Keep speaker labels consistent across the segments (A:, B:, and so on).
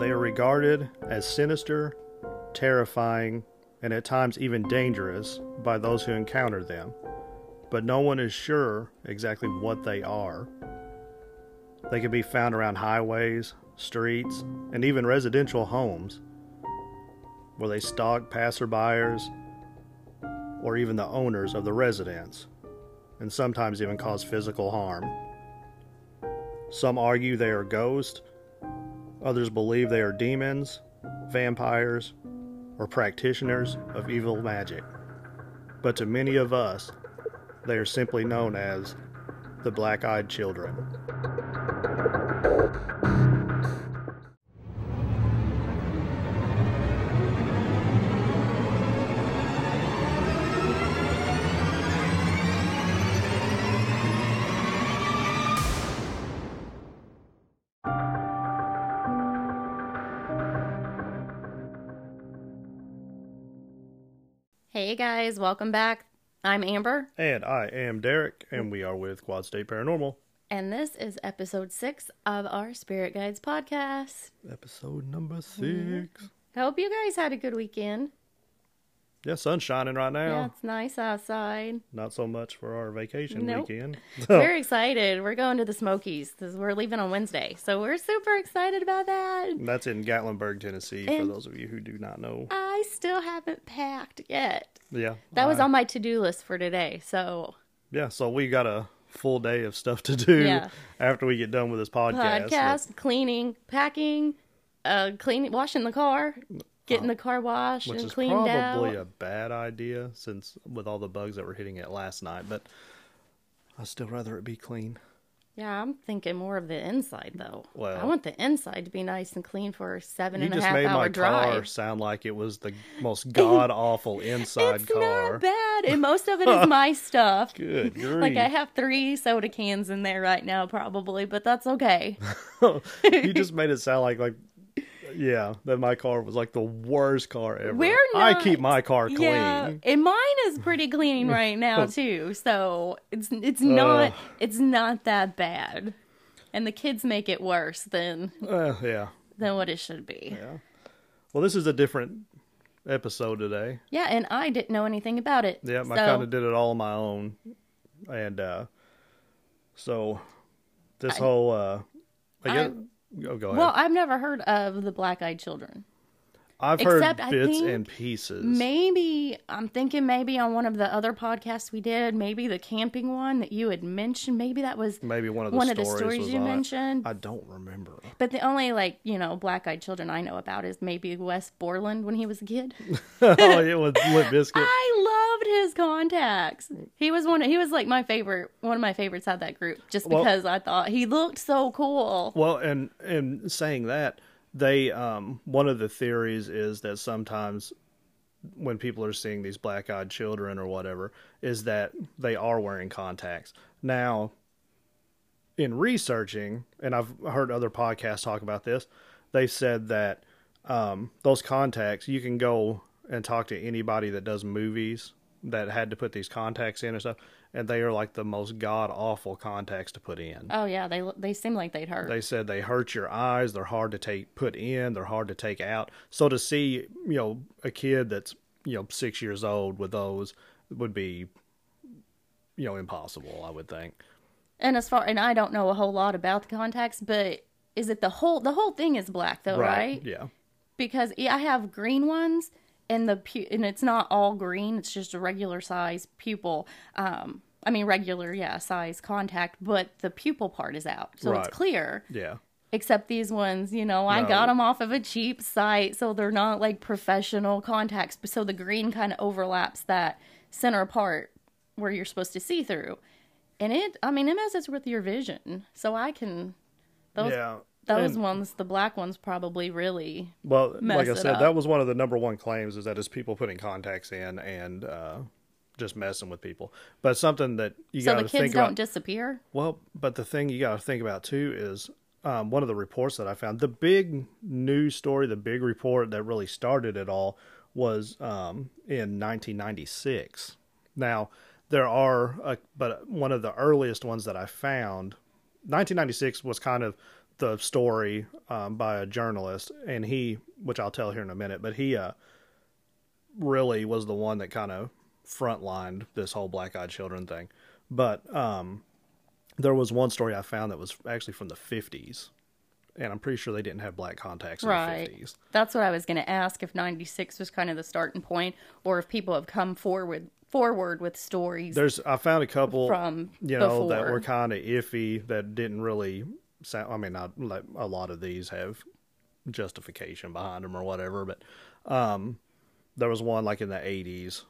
A: They are regarded as sinister, terrifying, and at times even dangerous by those who encounter them, but no one is sure exactly what they are. They can be found around highways, streets, and even residential homes, where they stalk passerbyers or even the owners of the residence, and sometimes even cause physical harm. Some argue they are ghosts, others believe they are demons, vampires, or practitioners of evil magic. But to many of us, they are simply known as the Black Eyed Children.
B: Guys, welcome back. I'm Amber,
A: And I am Derek, and we are with Quad State Paranormal,
B: and this is episode six of our Spirit Guides podcast.
A: episode number 6
B: Mm-hmm. I hope you guys had a good weekend.
A: Yeah, sun's shining right now.
B: Yeah, it's nice outside.
A: Not so much for our vacation
B: Nope.
A: weekend.
B: We're excited. We're going to the Smokies because we're leaving on Wednesday. So we're super excited about that.
A: That's in Gatlinburg, Tennessee, for those of you who do not know.
B: I still haven't packed yet.
A: Yeah.
B: That was on my to do list for today. So,
A: Yeah, so we got a full day of stuff to do
B: Yeah.
A: after we get done with this podcast.
B: podcast, cleaning, packing, uh, cleaning, washing the car, getting um, the car washed
A: which
B: and
A: is
B: cleaned
A: probably
B: out.
A: a bad idea since with all the bugs that were hitting it last night, but I'd still rather it be clean.
B: Yeah, I'm thinking more of the inside though.
A: Well, I
B: want the inside to be nice and clean for a seven
A: You
B: and a
A: just made my car
B: drive.
A: sound like it was the most god awful inside
B: It's
A: car.
B: not bad, and most of it is my stuff.
A: Good grief.
B: Like I have three soda cans in there right now, probably, but that's okay.
A: you just made it sound like like yeah, that my car was like the worst car ever.
B: We're
A: I keep my car clean.
B: Yeah, and mine is pretty clean right now too. So it's it's not
A: Ugh.
B: it's not that bad, and the kids make it worse than
A: Uh, yeah.
B: than what it should be.
A: Yeah. Well, this is a different episode today.
B: Yeah, and I didn't know anything about it.
A: Yeah, I kind of did it all on my own, and uh so this
B: I-
A: whole uh, I guess,
B: I'm-
A: oh, go ahead.
B: Well, I've never heard of the Black Eyed Children.
A: I've heard
B: except I
A: bits and pieces.
B: Maybe I'm thinking maybe on one of the other podcasts we did, maybe the camping one that you had mentioned. Maybe that was
A: Maybe one of the
B: one of the
A: stories,
B: stories you mentioned.
A: I don't remember.
B: But the only like you know black eyed children I know about is maybe Wes Borland when he was a kid.
A: oh, it was Limp Bizkit.
B: I loved his contacts. He was one. Of, He was like my favorite. One of my favorites out of that group, just
A: Well-
B: because I thought he looked so cool.
A: Well, and and saying that, they um one of the theories is that sometimes when people are seeing these black-eyed children or whatever is that they are wearing contacts. Now, in researching, and I've heard other podcasts talk about this, they said that um, those contacts you can go and talk to anybody that does movies that had to put these contacts in and stuff, and they are like the most god awful contacts to put in.
B: Oh yeah, they they seem like they'd hurt.
A: They said they hurt your eyes. They're hard to take put in. They're hard to take out. So to see you know a kid that's you know six years old with those would be you know impossible. I would think.
B: And as far and I don't know a whole lot about the contacts, but is it the whole the whole thing is black though, right?
A: Yeah.
B: Because I have green ones and the pu- and it's not all green, it's just a regular size pupil. Um I mean regular, yeah, size contact, but the pupil part is out. So
A: Right.
B: it's clear.
A: Yeah.
B: Except these ones, you know, I
A: No.
B: got them off of a cheap site, so they're not like professional contacts. But so the green kind of overlaps that center part where you're supposed to see through, and it, I mean, it messes with your vision. So I can, those
A: yeah.
B: Those
A: And-
B: ones, the black ones, probably really.
A: Well, like I said,
B: up.
A: that was one of the number one claims is that it's people putting contacts in and uh, just messing with people. But something that you
B: So
A: got to think about.
B: So the kids don't
A: about.
B: disappear.
A: Well, but the thing you got to think about too is um, one of the reports that I found. The big news story, the big report that really started it all was um, in 1996. Now there are, uh, but one of the earliest ones that I found, 1996 was kind of the story um, by a journalist, and he, which I'll tell here in a minute, but he uh, really was the one that kind of frontlined this whole black eyed children thing. But um, there was one story I found that was actually from the 50s, and I'm pretty sure they didn't have black contacts in
B: Right.
A: the 50s.
B: That's what I was going to ask if 96 was kind of the starting point or if people have come forward forward with stories
A: There's I found a couple
B: from
A: you know that were kind of iffy that didn't really sound. I mean, not like a lot of these have justification behind them or whatever, but um, there was one like in the '80s,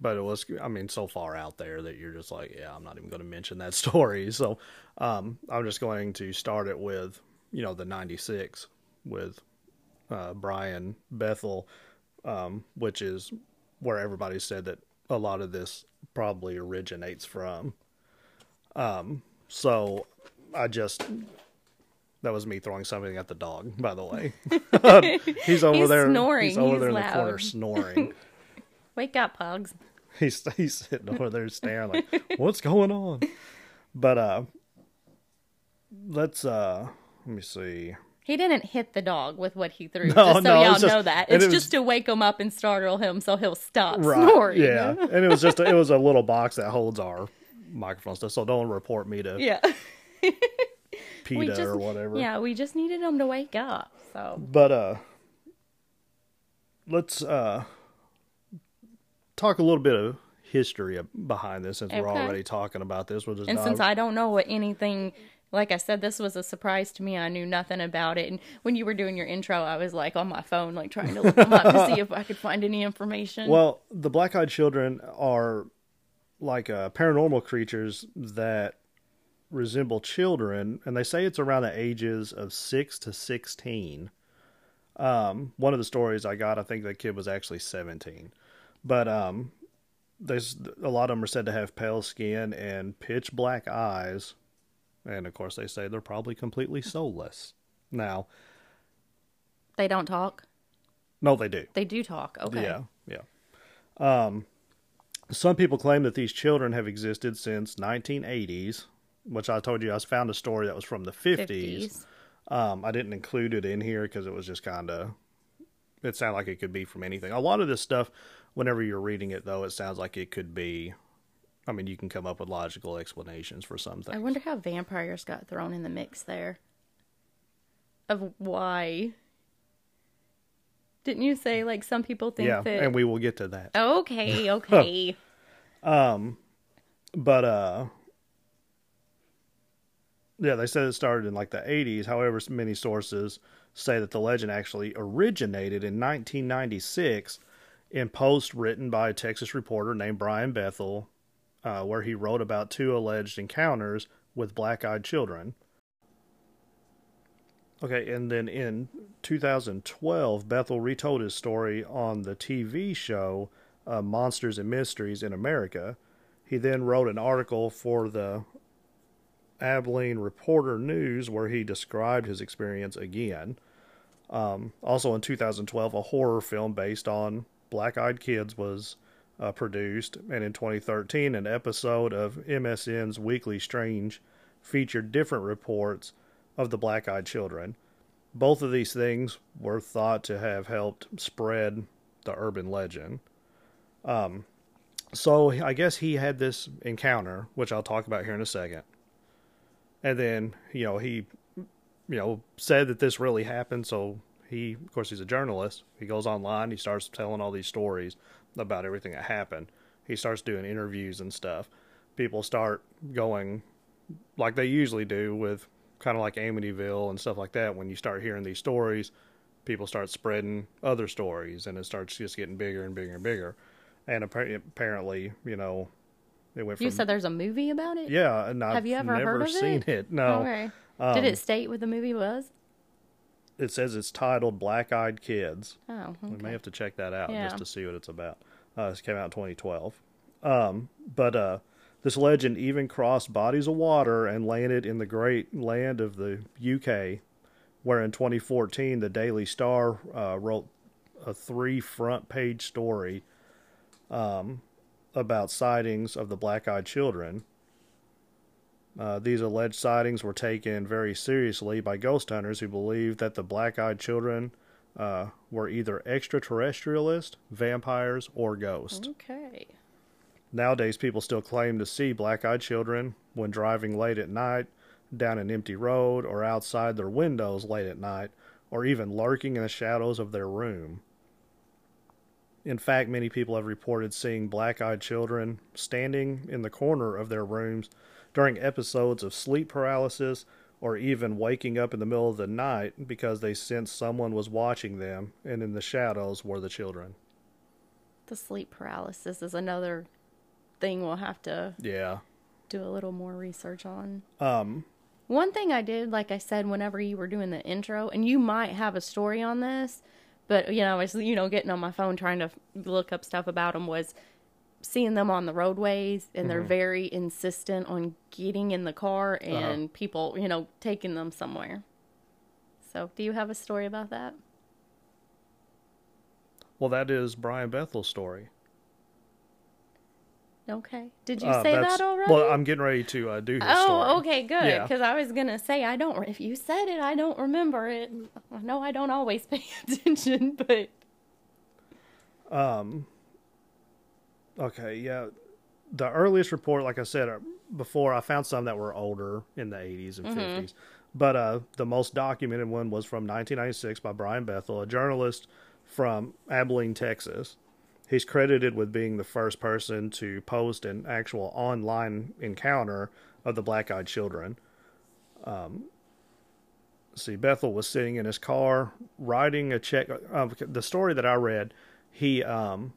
A: but it was I mean so far out there that you're just like, yeah, I'm not even going to mention that story. So um, I'm just going to start it with you know the '96 with uh, Brian Bethel, um, which is where everybody said that a lot of this probably originates from. Um, so I just that was me throwing something at the dog. By the way, he's over
B: He's
A: there.
B: snoring.
A: He's over
B: He's
A: there in the corner snoring.
B: Wake up, pugs.
A: he's he's sitting over there staring like, what's going on? But uh, let's uh, let me see.
B: He didn't hit the dog with what he threw.
A: No,
B: just so
A: no,
B: y'all
A: just-
B: know that. It's
A: it was-
B: just to wake him up and startle him so he'll stop
A: Right.
B: snoring.
A: Yeah, and it was just a, it was a little box that holds our microphone stuff. So don't report me to
B: Yeah. we
A: PETA
B: just
A: or whatever.
B: Yeah, we just needed them to wake up. So
A: But uh let's uh talk a little bit of history behind this since we're already talking about this. We'll just
B: and
A: dive-
B: since I don't know what anything like I said, this was a surprise to me. I knew nothing about it. And when you were doing your intro, I was like on my phone, like trying to look them up to see if I could find any information.
A: Well, the black eyed children are like uh, paranormal creatures that resemble children, and they say it's around the ages of six to sixteen. Um, one of the stories I got, I think the kid was actually seventeen, but um, there's a lot of them are said to have pale skin and pitch black eyes, and of course they say they're probably completely soulless. Now,
B: they don't talk.
A: no, they do.
B: They do talk. Okay.
A: Yeah, yeah. Um, some people claim that these children have existed since 1980s, which I told you I found a story that was from the 50s.
B: 50s.
A: Um, I didn't include it in here because it was just kind of. It sounded like it could be from anything. A lot of this stuff, whenever you're reading it, though, it sounds like it could be. I mean, you can come up with logical explanations for some
B: I wonder how vampires got thrown in the mix there. Of why. Didn't you say like some people think
A: Yeah,
B: that
A: and we will get to that.
B: Okay, okay.
A: um, but uh yeah they said it started in like the 80s however many sources say that the legend actually originated in 1996 in post written by a texas reporter named brian bethel uh, where he wrote about two alleged encounters with black-eyed children. Okay and then in 2012 bethel retold his story on the tv show uh, monsters and mysteries in america. He then wrote an article for the Abilene Reporter News where he described his experience again. Um, also in 2012, a horror film based on Black Eyed Kids was uh, produced, and in 2013, an episode of MSN's Weekly Strange featured different reports of the Black Eyed Children. Both of these things were thought to have helped spread the urban legend so I guess he had this encounter, which I'll talk about here in a second. And then, you know, he, you know, said that this really happened. So he, of course, he's a journalist. He goes online, he starts telling all these stories about everything that happened. He starts doing interviews and stuff. People start going like they usually do with kind of like Amityville and stuff like that. When you start hearing these stories, people start spreading other stories and it starts just getting bigger and bigger and bigger. And apparently, you know, it went from
B: You said there's a movie about it?
A: yeah, and I've
B: Have you ever
A: never
B: heard of
A: seen
B: it?
A: it. No,
B: Okay.
A: Um,
B: Did it state what the movie was?
A: it says it's titled Black Eyed Kids.
B: Oh,
A: We may have to check that out
B: Yeah.
A: just to see what it's about. Uh, this came out in 2012. Um, but uh, this legend even crossed bodies of water and landed in the great land of the UK, where in 2014 the Daily Star uh, wrote a three front page story um, about sightings of the black eyed children. Uh, these alleged sightings were taken very seriously by ghost hunters who believed that the black eyed children uh, were either extraterrestrialist, vampires, or ghosts.
B: Okay.
A: Nowadays, people still claim to see black eyed children when driving late at night down an empty road or outside their windows late at night or even lurking in the shadows of their room. In fact, many people have reported seeing black eyed children standing in the corner of their rooms during episodes of sleep paralysis or even waking up in the middle of the night because they sensed someone was watching them and in the shadows were the children.
B: The sleep paralysis is another thing we'll have to
A: Yeah.
B: do a little more research on.
A: Um,
B: One thing I did, like I said, whenever you were doing the intro, and you might have a story on this, but you know, I was you know getting on my phone trying to look up stuff about them was seeing them on the roadways, and they're mm-hmm. very insistent on getting in the car uh-huh. and people, you know, taking them somewhere. So, do you have a story about that?
A: well, that is Brian Bethel's story.
B: Okay. Did you
A: Uh,
B: say that already?
A: Well, I'm getting ready to uh, do his
B: Oh,
A: story.
B: okay, good.
A: Yeah.
B: Because I was gonna say I don't. If you said it, I don't remember it. I know I don't always pay attention, but Um.
A: Okay, yeah. The earliest report, like I said uh, before, I found some that were older in the 80s and 50s. But uh, the most documented one was from 1996 by Brian Bethel, a journalist from Abilene, Texas. He's credited with being the first person to post an actual online encounter of the black eyed children. Um, see, Bethel was sitting in his car writing a check. Uh, the story that I read, he um,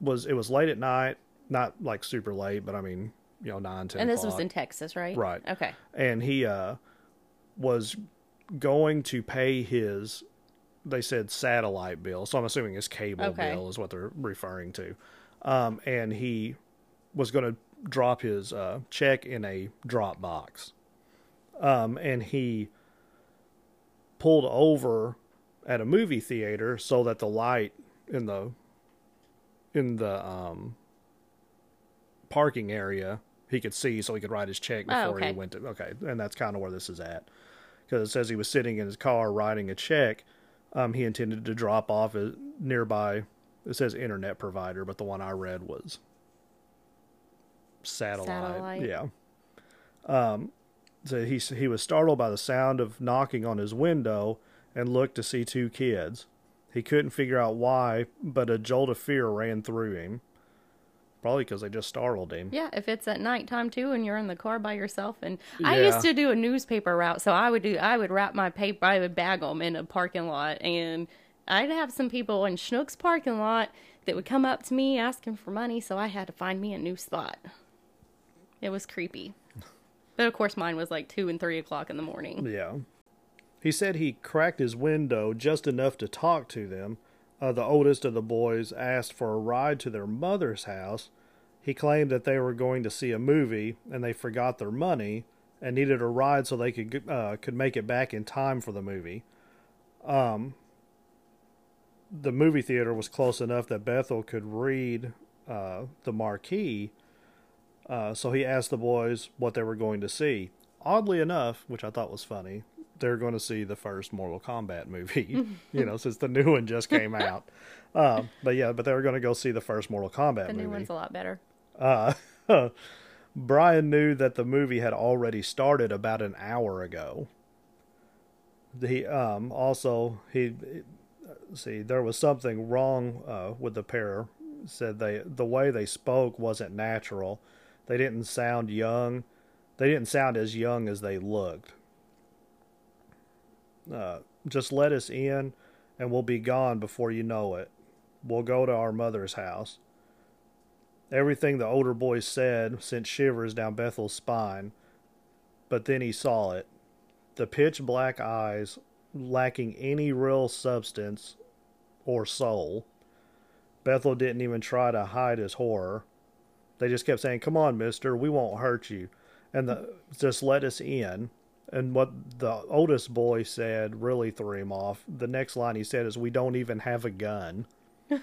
A: was it was late at night, not like super late, but I mean, you know, nine, ten.
B: and this was in Texas, right?
A: Right.
B: Okay.
A: and he uh, was going to pay his they said satellite bill so i'm assuming his cable
B: Okay.
A: bill is what they're referring to um, and he was going to drop his uh, check in a drop box um, and he pulled over at a movie theater so that the light in the in the um, parking area he could see so he could write his check before
B: Oh, okay.
A: he went to okay and that's kind of where this is at because it says he was sitting in his car writing a check um, he intended to drop off a nearby it says internet provider but the one i read was satellite,
B: Satellite.
A: yeah. Um, so he, he was startled by the sound of knocking on his window and looked to see two kids. He couldn't figure out why but a jolt of fear ran through him probably because I just startled him
B: Yeah, if it's at nighttime too, and you're in the car by yourself, and I
A: Yeah.
B: used to do a newspaper route, so I would do I would wrap my paper, I would bag them in a parking lot, and I'd have some people in Schnucks parking lot that would come up to me asking for money, so I had to find me a new spot. It was creepy, but of course mine was like two and three o'clock in the morning.
A: Yeah. He said he cracked his window just enough to talk to them. Uh, the oldest of the boys asked for a ride to their mother's house. He claimed that they were going to see a movie and they forgot their money and needed a ride so they could uh, could make it back in time for the movie. Um, the movie theater was close enough that Bethel could read uh, the marquee, uh, so he asked the boys what they were going to see. Oddly enough, which I thought was funny, they're going to see the first Mortal Kombat movie, you know, since the new one just came out. Uh, but yeah, but they were going to go see the first Mortal Kombat
B: The
A: movie.
B: The new one's a lot better.
A: Uh, Brian knew that the movie had already started about an hour ago. He um, also he see there was something wrong uh, with the pair. Said they the way they spoke wasn't natural. They didn't sound young. They didn't sound as young as they looked. Uh, just let us in, and we'll be gone before you know it. We'll go to our mother's house. Everything the older boy said sent shivers down Bethel's spine, but then he saw it. The pitch black eyes, lacking any real substance or soul. Bethel didn't even try to hide his horror. They just kept saying, Come on, mister, we won't hurt you. And the, just let us in. And what the oldest boy said really threw him off. The next line he said is, We don't even have a gun.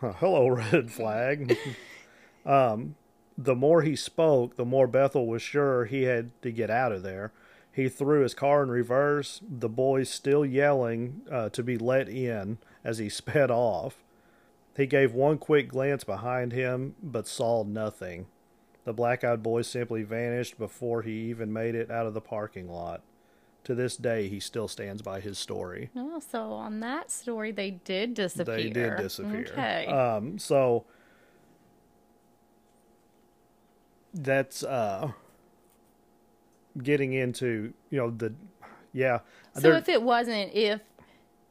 A: Hello, red flag. um, the more he spoke, the more Bethel was sure he had to get out of there. He threw his car in reverse, the boys still yelling uh, to be let in as he sped off. He gave one quick glance behind him, but saw nothing. The black eyed boy simply vanished before he even made it out of the parking lot. To this day, he still stands by his story.
B: Oh, so on that story, they did disappear.
A: They did disappear.
B: Okay.
A: Um, so that's uh, getting into you know the yeah.
B: so if it wasn't, if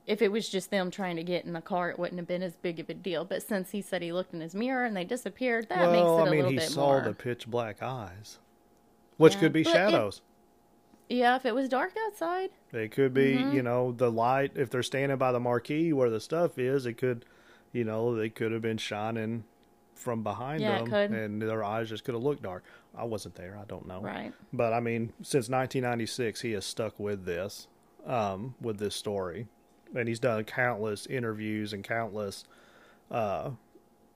B: if it was just them trying to get in the car, it wouldn't have been as big of a deal. But since he said he looked in his mirror and they disappeared, that makes it a
A: well, I mean,
B: little
A: he
B: bit
A: saw the pitch black eyes, which
B: Yeah,
A: could be
B: but it-
A: shadows.
B: Yeah, if it was dark outside.
A: It could be,
B: Mm-hmm.
A: you know, the light. If they're standing by the marquee where the stuff is, it could, you know, they could have been shining from behind
B: Yeah, it
A: them,
B: could.
A: and their eyes just could have looked dark. I wasn't there. I don't know.
B: Right.
A: But I mean, since 1996, he has stuck with this, um, with this story, and he's done countless interviews and countless uh,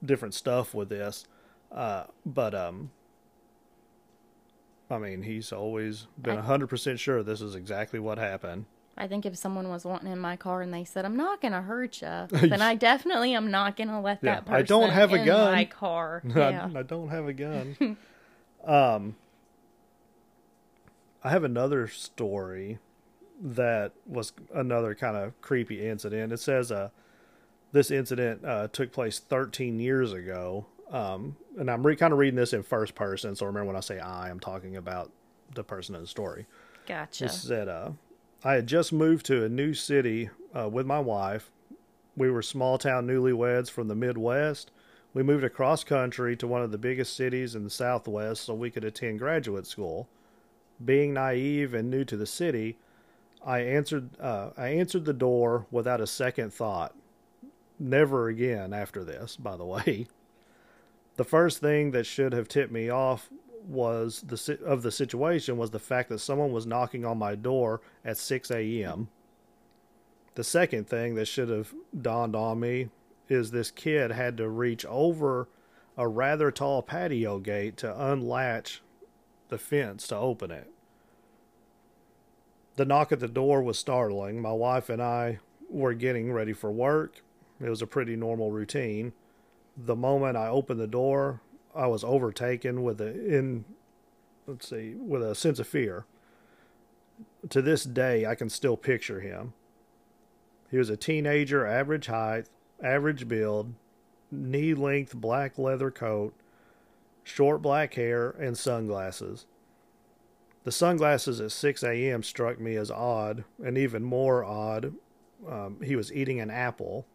A: different stuff with this. Uh, but um, I mean, he's always been
B: I-
A: 100% sure this is exactly what happened.
B: I think if someone was wanting in my car and they said, "I'm not going to hurt you," then I definitely am not going to let
A: Yeah,
B: that person
A: I don't have a
B: in
A: gun.
B: my car. Yeah.
A: I, I don't have a gun. um, I have another story that was another kind of creepy incident. It says uh, this incident uh, took place 13 years ago. Um, and I'm re- kind of reading this in first person. So remember when I say I, I'm talking about the person in the story.
B: Gotcha.
A: It said, uh, I had just moved to a new city uh, with my wife. We were small town newlyweds from the Midwest. We moved across country to one of the biggest cities in the Southwest so we could attend graduate school. Being naive and new to the city, I answered uh, I answered the door without a second thought. Never again after this, by the way. The first thing that should have tipped me off was the of the situation was the fact that someone was knocking on my door at 6 a.m. The second thing that should have dawned on me is this kid had to reach over a rather tall patio gate to unlatch the fence to open it. The knock at the door was startling. My wife and I were getting ready for work. It was a pretty normal routine. The moment I opened the door, I was overtaken with a in let's see, with a sense of fear. To this day, I can still picture him. He was a teenager, average height, average build, knee length black leather coat, short black hair, and sunglasses. The sunglasses at 6 a.m. struck me as odd, and even more odd, um, he was eating an apple.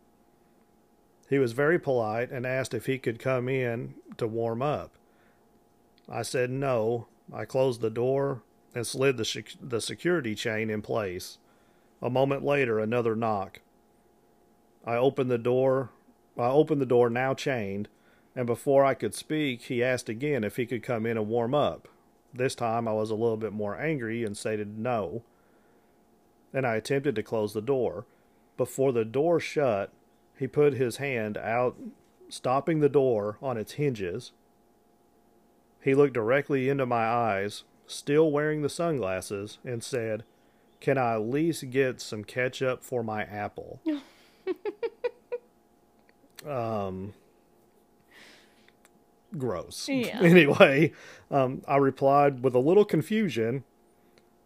A: He was very polite and asked if he could come in to warm up. I said no. I closed the door and slid the, sec- the security chain in place. A moment later, another knock. I opened the door. I opened the door, now chained, and before I could speak, he asked again if he could come in and warm up. This time I was a little bit more angry and stated no. And I attempted to close the door. Before the door shut, he put his hand out, stopping the door on its hinges. He looked directly into my eyes, still wearing the sunglasses, and said, Can I at least get some ketchup for my apple? um, gross.
B: Yeah.
A: Anyway, um, I replied with a little confusion,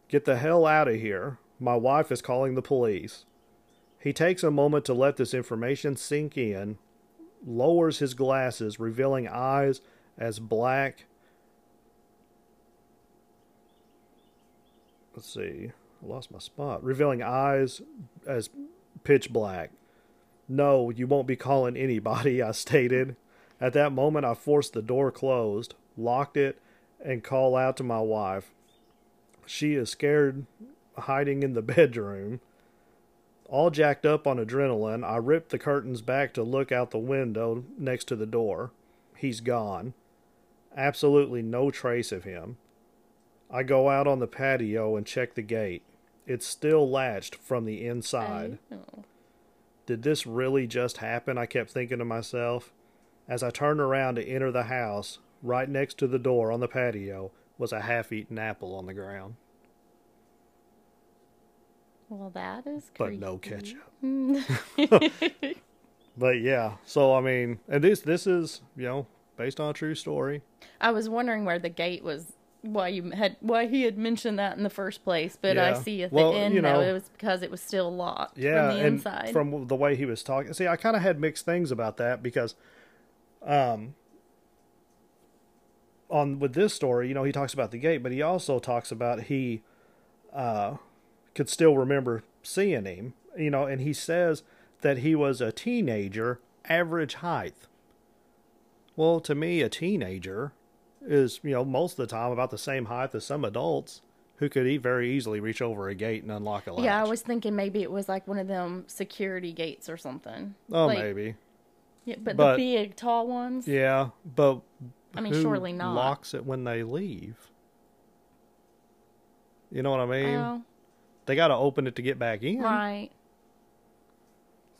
A: Get the hell out of here. My wife is calling the police. He takes a moment to let this information sink in, lowers his glasses, revealing eyes as black. Let's see, I lost my spot. Revealing eyes as pitch black. No, you won't be calling anybody, I stated. At that moment, I forced the door closed, locked it, and called out to my wife. She is scared, hiding in the bedroom. All jacked up on adrenaline, I ripped the curtains back to look out the window next to the door. He's gone. Absolutely no trace of him. I go out on the patio and check the gate. It's still latched from the inside. Did this really just happen? I kept thinking to myself. As I turned around to enter the house, right next to the door on the patio was a half-eaten apple on the ground,
B: Well, that is
A: good.
B: but
A: no ketchup. But yeah, so I mean, and this this is you know based on a true story.
B: I was wondering where the gate was. Why you had why he had mentioned that in the first place, but I see at
A: Well,
B: the end
A: you
B: though it was because it was still locked
A: Yeah,
B: from the
A: and
B: inside.
A: from the way he was talking, see, I kind of had mixed things about that because, um, on with this story, you know, he talks about the gate, but he also talks about he, uh, could still remember seeing him, you know, and he says that he was a teenager, average height. Well, to me, a teenager is, you know, most of the time about the same height as some adults who could e- very easily reach over a gate and unlock a latch.
B: yeah, I was thinking maybe it was like one of them security gates or something.
A: Oh,
B: Like,
A: maybe.
B: Yeah, but,
A: But-
B: the big tall ones.
A: Yeah, but
B: I mean, surely not.
A: locks it when they leave? You know what I mean?
B: Oh,
A: They got to open it to get back in.
B: right.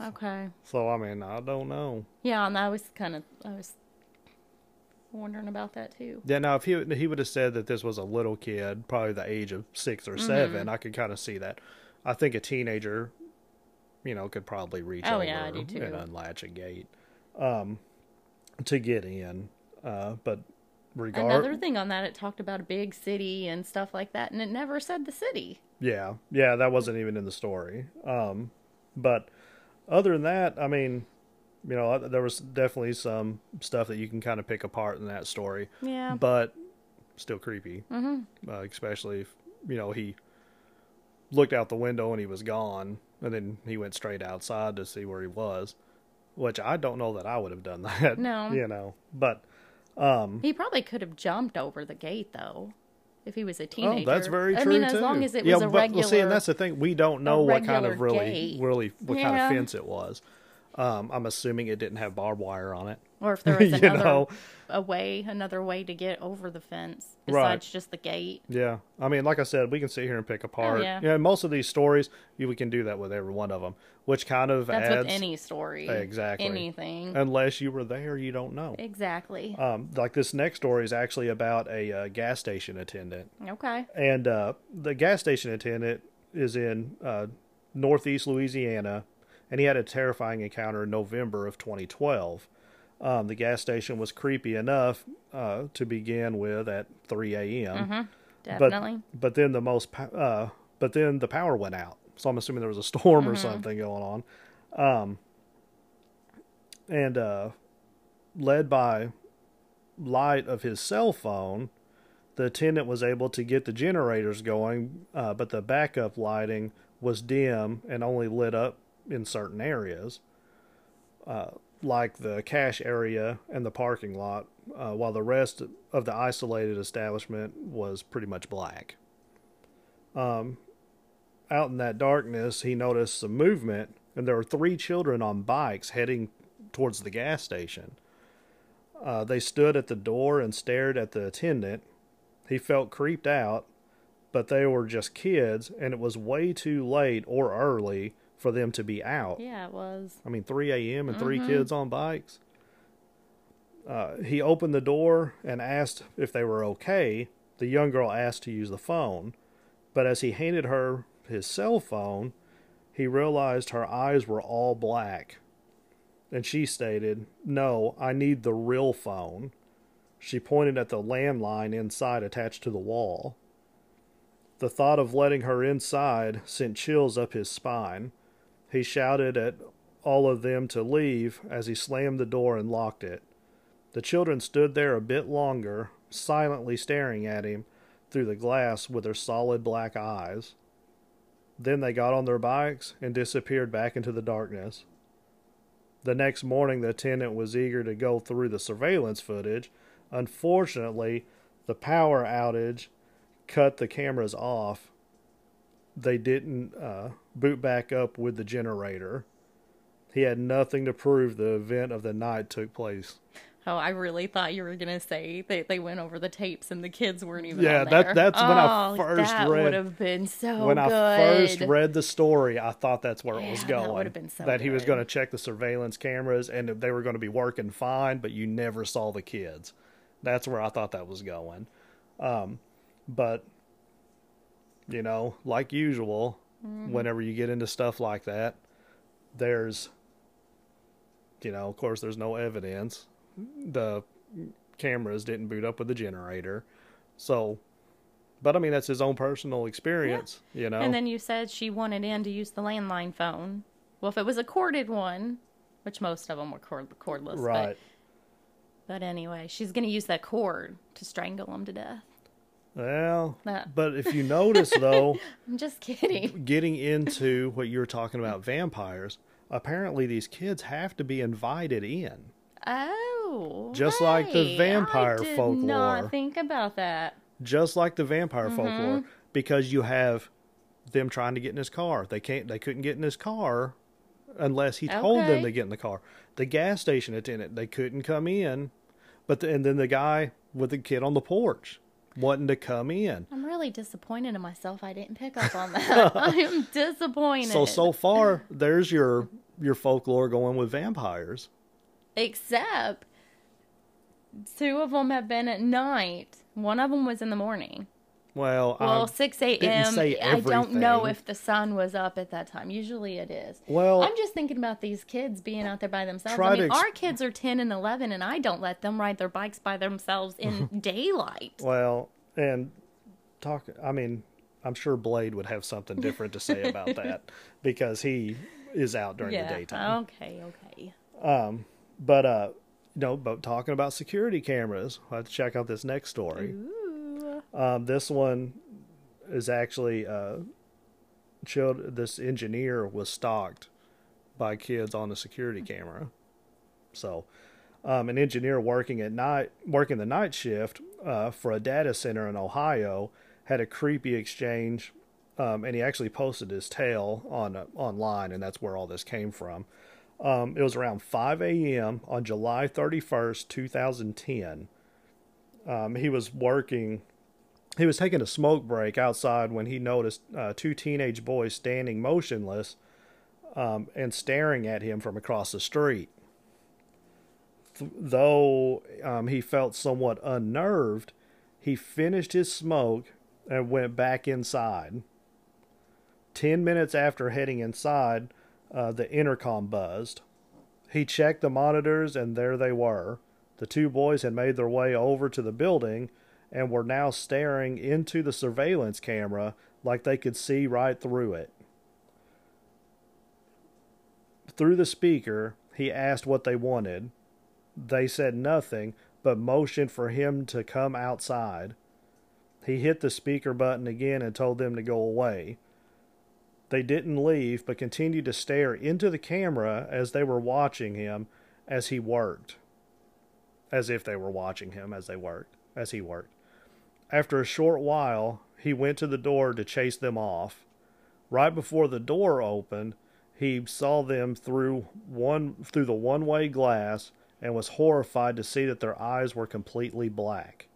B: Okay.
A: So I mean, I don't know.
B: Yeah, and I was kind of I was wondering about that too.
A: Yeah, now if he he would have said that this was a little kid, probably the age of six or
B: Mm-hmm.
A: 7 I could kind of see that. I think a teenager, you know, could probably reach
B: Oh,
A: over
B: yeah, I do too.
A: and unlatch a gate, um, to get in. Uh, but regard,
B: Another thing on that, it talked about a big city and stuff like that, and it never said the city.
A: Yeah, yeah, that wasn't even in the story. Um, but other than that, I mean, you know, there was definitely some stuff that you can kind of pick apart in that story,
B: Yeah.
A: but still creepy. Mm-hmm. Uh, especially if you know he looked out the window and he was gone, and then he went straight outside to see where he was, which I don't know that I would have done that.
B: No.
A: you know, but um
B: He probably could have jumped over the gate though, if he was a
A: Oh,
B: teenager.
A: that's very true.
B: I mean,
A: too.
B: as long as it was
A: yeah,
B: a
A: but,
B: regular.
A: Well, see, and that's the thing. We don't know what kind of really,
B: gate.
A: really, what kind of fence it was. Um, I'm assuming it didn't have barbed wire on it.
B: Or if there was another
A: know.
B: a way, another way to get over the fence besides
A: Right.
B: just the gate.
A: Yeah, I mean, like I said, we can sit here and pick apart.
B: Oh, yeah.
A: yeah, most of these stories, you, we can do that with every one of them, which kind of
B: That's
A: adds
B: with any story.
A: Exactly.
B: Anything.
A: unless you were there, you don't know.
B: exactly.
A: Um, like this next story is actually about a uh, gas station attendant.
B: okay.
A: and uh, the gas station attendant is in uh, northeast Louisiana, and he had a terrifying encounter in November of 2012. Um, the gas station was creepy enough uh, to begin with at 3 a.m.
B: Definitely.
A: But but then the most uh, but then the power went out, so I'm assuming there was a storm or something going on. Um, and uh, led by light of his cell phone, the attendant was able to get the generators going, uh, but the backup lighting was dim and only lit up in certain areas, uh, like the cash area and the parking lot, uh, while the rest of the isolated establishment was pretty much black. Um, out in that darkness, he noticed some movement, and there were three children on bikes heading towards the gas station. Uh, they stood at the door and stared at the attendant. He felt creeped out, but they were just kids, and it was way too late or early for them to be out.
B: Yeah, it was.
A: I mean, 3 a.m. and 3 kids on bikes. Uh, he opened the door and asked if they were okay. The young girl asked to use the phone, but as he handed her his cell phone, he realized her eyes were all black. And she stated, No, I need the real phone. She pointed at the landline inside attached to the wall. The thought of letting her inside sent chills up his spine. He shouted at all of them to leave as he slammed the door and locked it. The children stood there a bit longer, silently staring at him through the glass with their solid black eyes. Then they got on their bikes and disappeared back into the darkness. The next morning, the attendant was eager to go through the surveillance footage. Unfortunately, the power outage cut the cameras off. They didn't uh, boot back up with the generator. He had nothing to prove the event of the night took place.
B: Oh, I really thought you were gonna say that they went over the tapes and the kids weren't even.
A: Yeah, that- that's when I
B: Oh,
A: first
B: that
A: read-
B: would have been so
A: when
B: good.
A: I first read the story, I thought that's where it was
B: Yeah, that
A: going.
B: would've been so
A: that he was going to check the surveillance cameras and they were going to be working fine, but you never saw the kids. That's where I thought that was going. Um, but you know, like usual, mm-hmm. whenever you get into stuff like that, there's you know, of course there's no evidence. The cameras didn't boot up with the generator. So but I mean that's his own personal experience, you know.
B: And then you said she wanted in to use the landline phone. Well, if it was a corded one, which most of them were cord- cordless,
A: right.
B: But, but anyway, she's going to use that cord to strangle him to death.
A: Well,
B: That-
A: but if you notice though,
B: I'm just kidding.
A: getting into what you were talking about vampires, apparently these kids have to be invited in.
B: Oh,
A: Just like the vampire
B: I did
A: folklore.
B: Not think about that.
A: Just like the vampire
B: Mm-hmm.
A: folklore because you have them trying to get in his car. They can't they couldn't get in his car unless he told them to get in the car. The gas station attendant, they couldn't come in. But the, and then the guy with the kid on the porch wanting to come in.
B: I'm really disappointed in myself. I didn't pick up on that. I am disappointed.
A: So so far there's your your folklore going with vampires.
B: Except two of them have been at night. One of them was in the morning.
A: Well,
B: Well,
A: um,
B: 6 a.m. I don't know if the sun was up at that time. Usually it is.
A: Well-
B: I'm just thinking about these kids being out there by themselves. I mean,
A: ex-
B: our kids are 10 and 11, and I don't let them ride their bikes by themselves in daylight.
A: Well, and talk. I mean, I'm sure Blade would have something different to say about that because he is out during
B: yeah.
A: the daytime.
B: Okay, okay.
A: Um, But uh, no, but talking about security cameras, I have to check out this next story.
B: Ooh.
A: Um, this one is actually uh, showed this engineer was stalked by kids on the security camera. So, um, an engineer working at night, working the night shift uh, for a data center in Ohio, had a creepy exchange, um, and he actually posted his tale on uh, online, and that's where all this came from. Um, it was around 5 a.m. on July 31st, 2010. Um, he was working he was taking a smoke break outside when he noticed uh, two teenage boys standing motionless um, and staring at him from across the street. Th- though um, he felt somewhat unnerved, he finished his smoke and went back inside. Ten minutes after heading inside, uh, the intercom buzzed. He checked the monitors, and there they were. The two boys had made their way over to the building and were now staring into the surveillance camera like they could see right through it. Through the speaker, he asked what they wanted. They said nothing, but motioned for him to come outside. He hit the speaker button again and told them to go away. They didn't leave, but continued to stare into the camera as they were watching him as he worked. As if they were watching him as they worked, as he worked. After a short while, he went to the door to chase them off. Right before the door opened, he saw them through one through the one-way glass and was horrified to see that their eyes were completely black.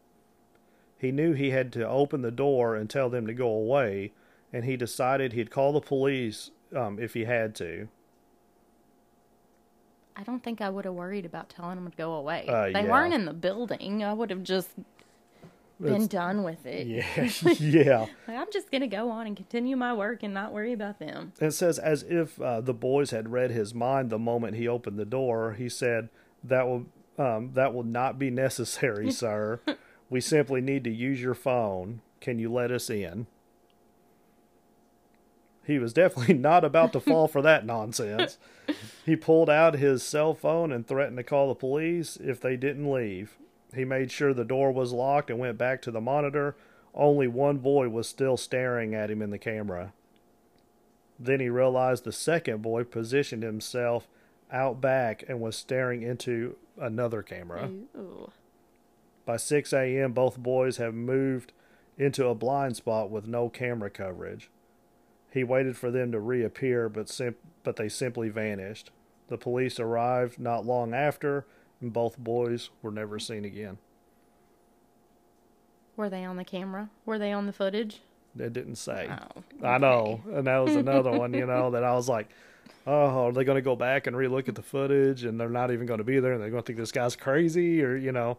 A: He knew he had to open the door and tell them to go away, and he decided he'd call the police um, if he had to.
B: I don't think I would have worried about telling them to go away.
A: Uh,
B: they
A: yeah.
B: weren't in the building. I would have just been done with it.
A: Yeah, yeah.
B: Like, I'm just going to go on and continue my work and not worry about them.
A: It says, as if uh, the boys had read his mind the moment he opened the door, he said, "That will um, that will not be necessary, sir. We simply need to use your phone. Can you let us in?" He was definitely not about to fall for that nonsense. He pulled out his cell phone and threatened to call the police if they didn't leave. He made sure the door was locked and went back to the monitor. Only one boy was still staring at him in the camera. Then he realized the second boy positioned himself out back and was staring into another camera.
B: Ooh.
A: By 6 a.m., both boys have moved into a blind spot with no camera coverage. He waited for them to reappear, but sim- but they simply vanished. The police arrived not long after, both boys were never seen again.
B: Were they on the camera? Were they on the footage?
A: They didn't say.
B: Oh,
A: I know, and that was another one, you know, that I was like, oh, are they going to go back and relook at the footage, and they're not even going to be there, and they're going to think this guy's crazy, or you know,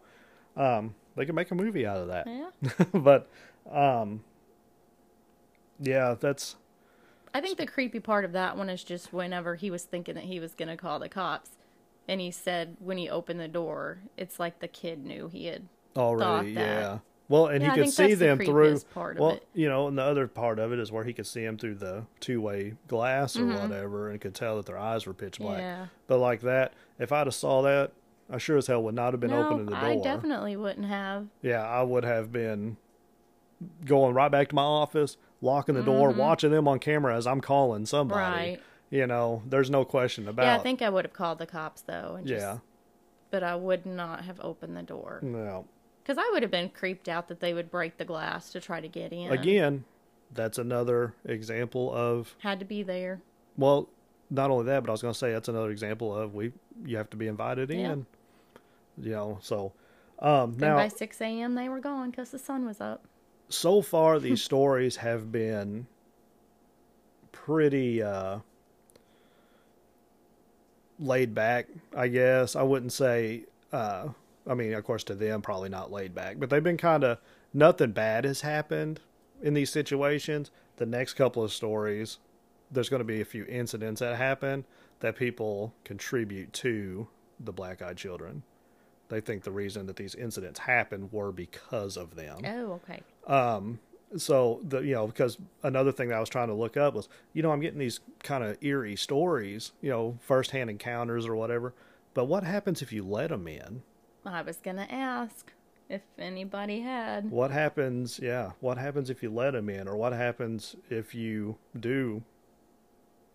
A: Um, they could make a movie out of that.
B: Yeah.
A: but um, yeah, that's
B: I think the creepy part of that one is just whenever he was thinking that he was going to call the cops, and he said when he opened the door, it's like the kid knew he had.
A: already
B: thought that.
A: yeah. Well, and
B: Yeah,
A: he could see
B: that's the
A: them through.
B: creepiest part of
A: well,
B: it.
A: you know, and the other part of it is where he could see them through the two-way glass or whatever, and could tell that their eyes were pitch black.
B: Mm-hmm. Yeah.
A: But like that, if I'd have saw that, I sure as hell would not have been
B: no,
A: opening the door.
B: I definitely wouldn't have.
A: yeah, I would have been going right back to my office, locking the door, watching them on camera as I'm calling somebody.
B: Mm-hmm. Right.
A: You know, there's no question about.
B: Yeah, I think I would have called the cops though. And just,
A: Yeah.
B: But I would not have opened the door
A: No.
B: because I would have been creeped out that they would break the glass to try to get in.
A: Again, that's another example of
B: had to be there.
A: well, not only that, but I was going to say that's another example of we you have to be invited
B: Yeah.
A: in. You know, so um now
B: by six a.m. they were gone because the sun was up.
A: so far these stories have been pretty uh laid back i guess. I wouldn't say uh i mean of course to them probably not laid back but they've been kind of nothing bad has happened in these situations. The next couple of stories there's going to be a few incidents that happen that people contribute to the black eyed children. They think the reason that these incidents happened were because of them.
B: Oh, okay.
A: um, so the you know because another thing that I was trying to look up was you know I'm getting these kind of eerie stories, you know, firsthand encounters or whatever. But what happens if you let them in?
B: I was gonna ask if anybody had.
A: What happens? Yeah, what happens if you let them in, or what happens if you do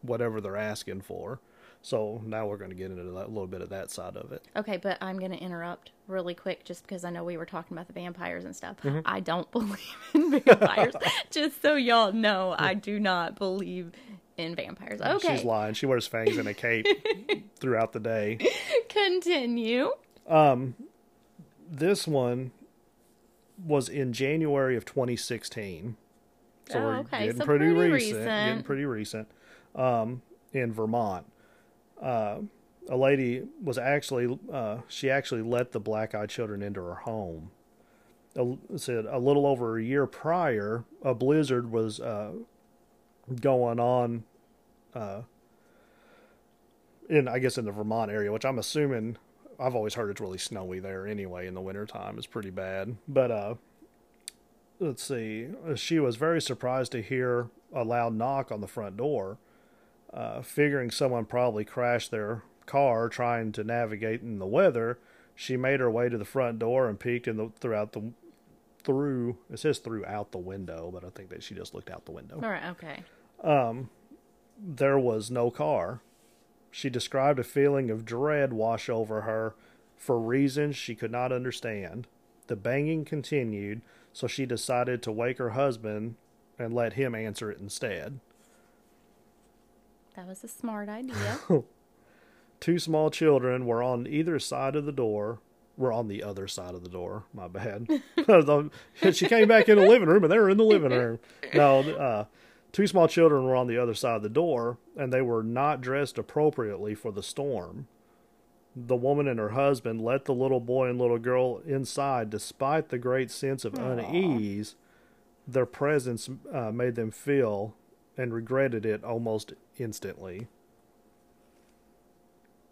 A: whatever they're asking for? So now we're going to get into that, a little bit of that side of it.
B: Okay, but I'm going to interrupt really quick just because I know we were talking about the vampires and stuff.
A: Mm-hmm.
B: I don't believe in vampires. just so y'all know, I do not believe in vampires. Okay,
A: She's lying. She wears fangs and a cape throughout the day.
B: continue.
A: Um this one was in January of 2016. So
B: Oh,
A: we're
B: okay.
A: getting
B: So
A: pretty,
B: pretty
A: recent, Getting pretty recent. Um, in Vermont, uh, a lady was actually uh, she actually let the black-eyed children into her home. A, said a little over a year prior, a blizzard was uh, going on. Uh, in I guess in the Vermont area, which I'm assuming I've always heard it's really snowy there anyway in the wintertime. It's pretty bad. But uh let's see. She was very surprised to hear a loud knock on the front door. Uh, figuring someone probably crashed their car trying to navigate in the weather, she made her way to the front door and peeked in the throughout the through it says throughout the window, but I think that she just looked out the window
B: All right, okay.
A: Um, there was no car. She described a feeling of dread wash over her for reasons she could not understand. The banging continued, so she decided to wake her husband and let him answer it instead.
B: That was a smart idea.
A: Two small children were on either side of the door. Were on the other side of the door. My bad. she came back in the living room, and they were in the living room. No, uh, two small children were on the other side of the door, and they were not dressed appropriately for the storm. The woman and her husband let the little boy and little girl inside, despite the great sense of unease their presence uh, made them feel, and regretted it almost instantly.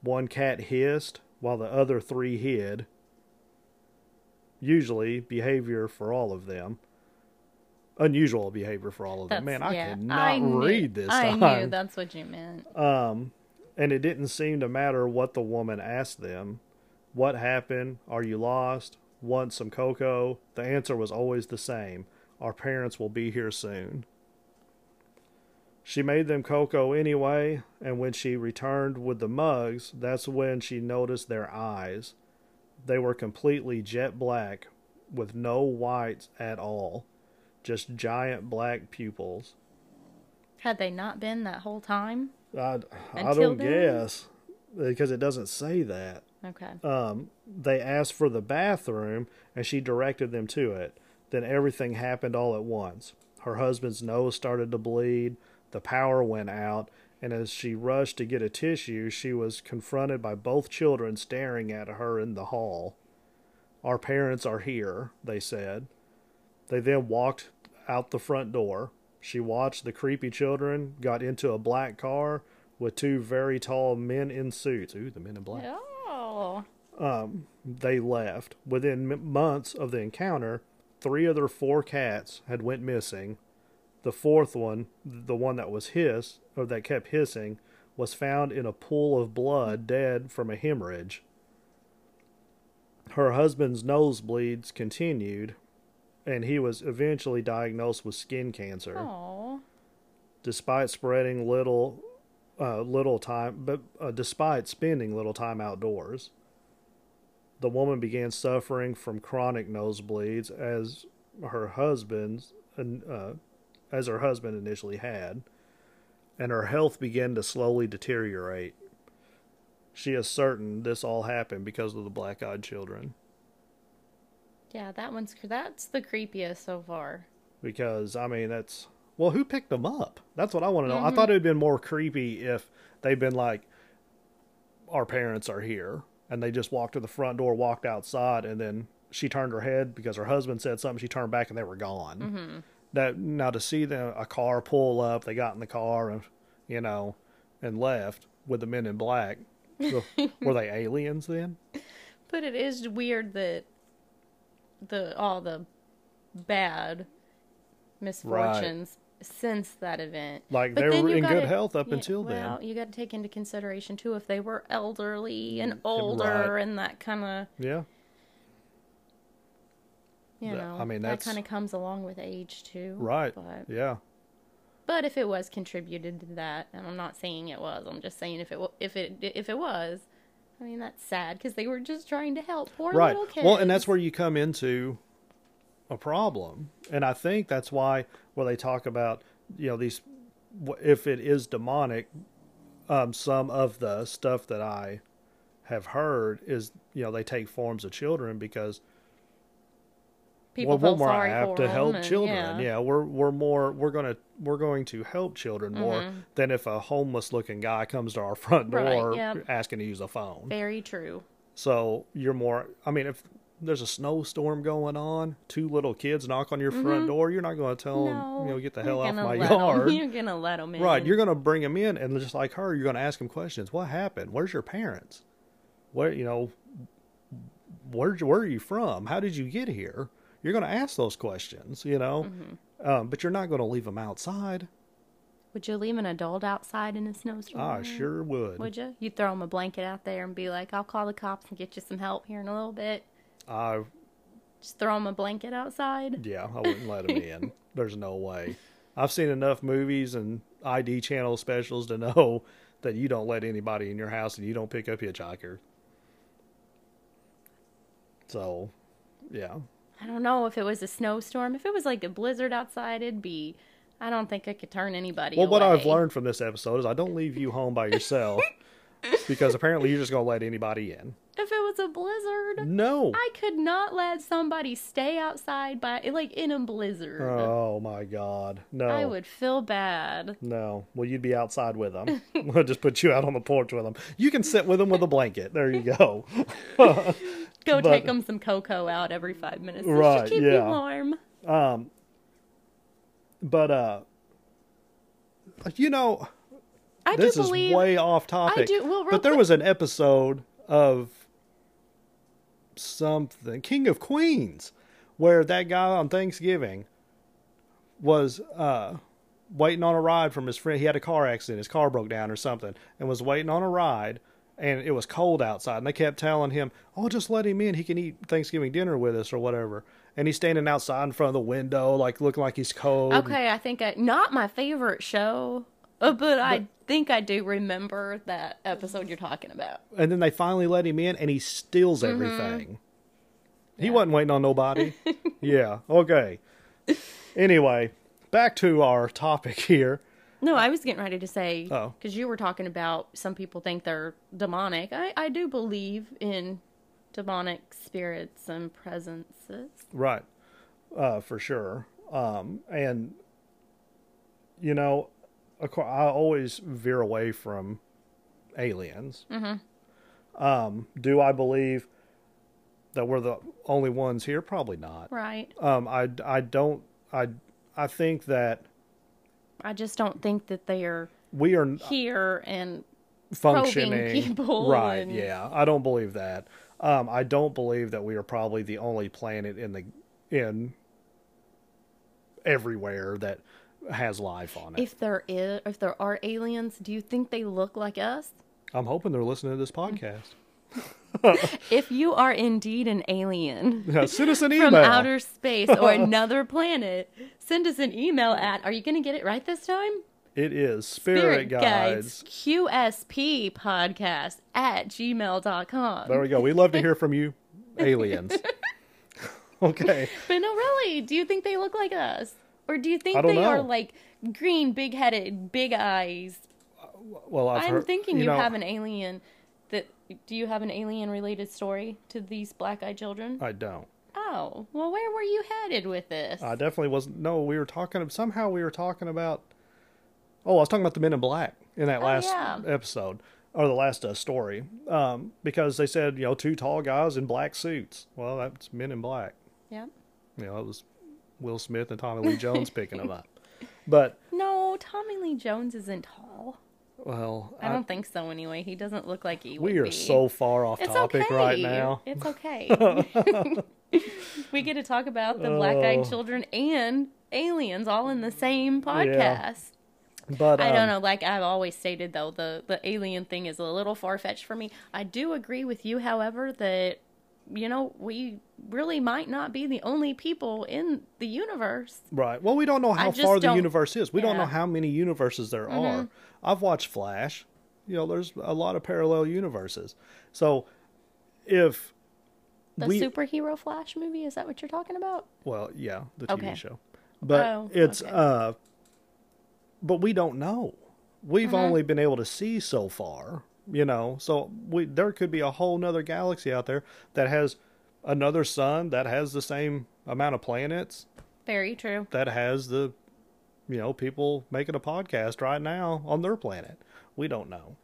A: One cat hissed while the other three hid. Usually, behavior for all of them. Unusual behavior for all of them. Man, I
B: yeah,
A: cannot
B: I knew-
A: read this
B: I
A: time.
B: knew that's what you meant.
A: Um, and it didn't seem to matter what the woman asked them. What happened? Are you lost? Want some cocoa? The answer was always the same. Our parents will be here soon. She made them cocoa anyway, and when she returned with the mugs, that's when she noticed their eyes. They were completely jet black, with no whites at all, just giant black pupils.
B: Had they not been that whole time?
A: I, I don't
B: then?
A: guess because it doesn't say that.
B: Okay.
A: Um, they asked for the bathroom and she directed them to it. Then everything happened all at once. Her husband's nose started to bleed, the power went out, and as she rushed to get a tissue, she was confronted by both children staring at her in the hall. Our parents are here, they said. They then walked out the front door. She watched the creepy children got into a black car with two very tall men in suits. Ooh, the men in black.
B: Oh.
A: Um, they left. Within m- months of the encounter, three of their four cats had went missing. The fourth one, the one that was hiss or that kept hissing, was found in a pool of blood, dead from a hemorrhage. Her husband's nosebleeds continued, and he was eventually diagnosed with skin cancer
B: Oh.
A: despite spreading little uh, little time but uh, despite spending little time outdoors the woman began suffering from chronic nosebleeds as her husband's uh, as her husband initially had and her health began to slowly deteriorate she is certain this all happened because of the black-eyed children
B: Yeah, that one's that's the creepiest so far.
A: because I mean that's well, who picked them up? That's what I want to know. I thought mm-hmm. it'd been more creepy if they'd been like, our parents are here, and they just walked to the front door, walked outside, and then she turned her head because her husband said something. She turned back and they were gone. Mm-hmm. That now to see the a car pull up, they got in the car and you know, and left with the men in black. So, were they aliens then?
B: But it is weird that the all the bad misfortunes since that event.
A: Like
B: But
A: they were in good
B: gotta-
A: health up
B: yeah,
A: until
B: well,
A: then.
B: you got to take into consideration too if they were elderly and
A: Mm,
B: older
A: right.
B: and that kind of
A: Yeah.
B: You
A: That-
B: know
A: I mean,
B: that kind of comes along with age too.
A: Right.
B: But
A: Yeah.
B: but if it was contributed to that, and I'm not saying it was, I'm just saying if it if it if it was, I mean that's sad because they were just trying to help poor
A: right
B: little kids.
A: well and that's where you come into a problem and i think that's why where they talk about you know these if it is demonic um some of the stuff that i have heard is you know they take forms of children because
B: people
A: we're
B: feel
A: more
B: sorry
A: apt
B: for
A: to help
B: them and-
A: children yeah. we're we're more we're gonna we're going to help children more
B: Mm-hmm.
A: than if a homeless looking guy comes to our front
B: Right,
A: door
B: yep.
A: asking to use a phone
B: Very true.
A: So you're more. I mean, if there's a snowstorm going on, two little kids knock on your front door, you're not going to tell them,
B: Mm-hmm.
A: You know, get the hell off my yard.
B: you're gonna let them in,
A: Right. You're going to bring them in, and just like her, you're going to ask them questions. What happened? Where's your parents? Where you know? Where where are you from? How did you get here? You're going to ask those questions, you know.
B: Mm-hmm.
A: Um, but you're not going to leave them outside.
B: Would you leave an adult outside in a snowstorm?
A: I sure would.
B: Would you? You throw him a blanket out there and be like, "I'll call the cops and get you some help here in a little bit."
A: I
B: Just throw him a blanket outside.
A: Yeah, I wouldn't let him in. There's no way. I've seen enough movies and ID channel specials to know that you don't let anybody in your house and you don't pick up hitchhikers. So, yeah.
B: I don't know if it was a snowstorm. If it was like a blizzard outside, it'd be. I don't think I could turn anybody.
A: Well, what. I've learned from this episode is I don't leave you home by yourself because apparently you're just to let anybody in.
B: If it was a blizzard,
A: No.
B: I could not let somebody stay outside by like in a blizzard.
A: Oh my God. No.
B: I would feel bad.
A: No. Well, you'd be outside with them. we'll just put you out on the porch with them. You can sit with them with a blanket. There you go.
B: Go
A: But-
B: take them some cocoa out every five minutes. Just
A: Right,
B: to keep
A: yeah.
B: you warm.
A: Um, but uh, you know,
B: I
A: this
B: do
A: is
B: believe.
A: way off topic.
B: do- well,
A: but there
B: quick-
A: was an episode of something King of Queens where that guy on Thanksgiving was uh waiting on a ride from his friend. He had a car accident. His car broke down or something, and was waiting on a ride. And it was cold outside, and they kept telling him, "Oh, just let him in. He can eat Thanksgiving dinner with us or whatever." And he's standing outside in front of the window, like looking like he's cold.
B: okay, I think I not my favorite show, uh, but I think I do remember that episode you're talking about.
A: and then they finally let him in and he steals
B: Mm-hmm.
A: everything. He wasn't waiting on nobody. yeah, okay. Anyway, back to our topic here.
B: No, I was getting ready to say
A: Oh.
B: because you were talking about some people think they're demonic. I I do believe in demonic spirits and presences.
A: Right. Uh, for sure. Um, and, you know, I always veer away from aliens. Mm-hmm. Um, do I believe that we're the only ones here? Probably not.
B: Right.
A: Um, I, I don't, I, I think that
B: I just don't think that they're
A: we are
B: here and
A: functioning.
B: people
A: right.
B: and-
A: Yeah. I don't believe that. Um, I don't believe that we are probably the only planet in the, in everywhere that has life on it.
B: if there is if there are aliens, do you think they look like us?
A: I'm hoping they're listening to this podcast.
B: If you are indeed an alien
A: Yeah, send us an email.
B: from outer space or another planet, send us an email at are you going to get it right this time?
A: It is Spirit, Guides.
B: QSP podcast at gmail.com.
A: There we go. We love to hear from you, aliens. okay.
B: But no, really, do you think they look like us? Or do you think
A: I
B: they are like green, big headed, big eyes?
A: Well,
B: I'm
A: heard,
B: thinking you,
A: know,
B: have an alien. Do you have an alien related story to these black eyed children?
A: I don't.
B: Oh, well, where were you headed with this?
A: I definitely wasn't. No, we were talking. Somehow we were talking about. Oh, I was talking about the Men in Black in that
B: Oh,
A: last
B: yeah.
A: episode or the last uh, story, um, because they said you know two tall guys in black suits. Well, that's Men in Black.
B: yeah.
A: You know, it was Will Smith and Tommy Lee Jones picking them up. But
B: No, Tommy Lee Jones isn't tall.
A: Well,
B: I don't think so anyway. He doesn't look like he would be.
A: we are
B: be.
A: so far off
B: It's
A: topic
B: okay.
A: right now.
B: It's okay. we get to talk about the black eyed
A: Oh.
B: children and aliens all in the same podcast.
A: But
B: I don't
A: um,
B: know. Like I've always stated, though, the the alien thing is a little far fetched for me. I do agree with you, however, that you know we really might not be the only people in the universe.
A: Right. Well, we don't know how far the universe is. We don't know.
B: Mm-hmm.
A: how many universes there are. I've watched Flash. You know, there's a lot of parallel universes. So, if
B: The
A: we
B: superhero Flash movie is that what you're talking about?
A: well, yeah, the TV
B: Okay.
A: show, but
B: Oh,
A: it's
B: okay.
A: uh, but we don't know. We've
B: Mm-hmm.
A: only been able to see so far. You know, so we there could be a whole nother galaxy out there that has another sun that has the same amount of planets
B: Very true.
A: that has the you know people making a podcast right now on their planet we don't know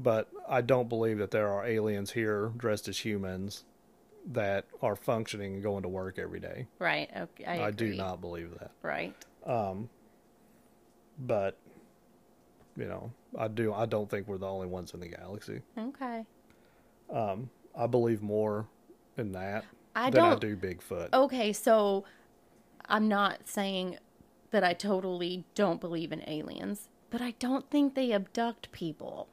A: but i don't believe that there are aliens here dressed as humans that are functioning and going to work every day
B: Right. Okay. I,
A: i, do not believe that
B: Right.
A: Um, but you know i do i don't think we're the only ones in the galaxy
B: Okay.
A: Um, i believe more in that
B: I
A: than i
B: don't-
A: do bigfoot
B: Okay, so I'm not saying that I totally don't believe in aliens, but I don't think they abduct people.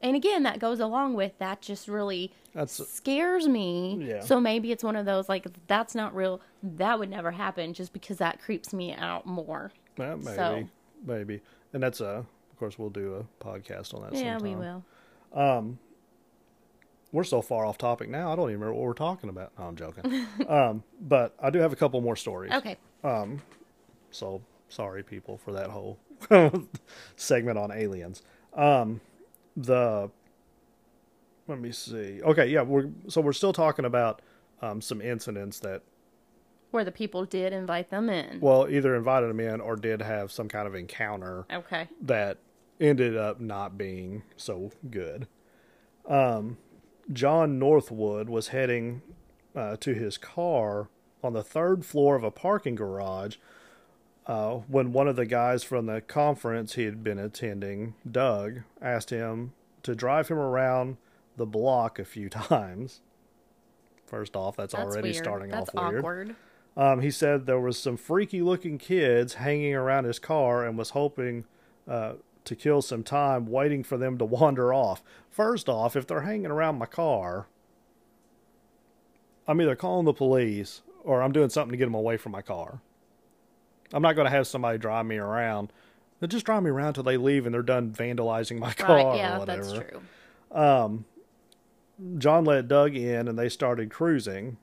B: And again, that goes along with that just really
A: That's-
B: scares me.
A: Yeah.
B: So maybe it's one of those like that's not real. That would never happen just because that creeps me out more.
A: Yeah, maybe
B: So-
A: maybe and that's a of course we'll do a podcast on that
B: yeah,
A: sometime.
B: we will.
A: Um we're so far off topic now. I don't even remember what we're talking about. No, I'm joking. um, but I do have a couple more stories.
B: Okay.
A: So sorry, people, for that whole segment on aliens. Um, the let me see. Okay, yeah, we're so we're still talking about um, some incidents that
B: Where the people did invite them in.
A: well either invited them in or did have some kind of encounter
B: Okay.
A: that ended up not being so good. Um, John Northwood was heading uh, to his car on the third floor of a parking garage uh, when one of the guys from the conference he had been attending, Doug, asked him to drive him around the block a few times. First off, that's,
B: That's
A: already
B: weird.
A: starting
B: That's
A: off weird.
B: awkward.
A: Um, he said there was some freaky looking kids hanging around his car and was hoping uh, to kill some time waiting for them to wander off. First off, if they're hanging around my car, I'm either calling the police or I'm doing something to get them away from my car. I'm not going to have somebody drive me around. They'll just drive me around till they leave and they're done vandalizing my car
B: Right.
A: or whatever.
B: that's true.
A: John let Doug in and they started cruising.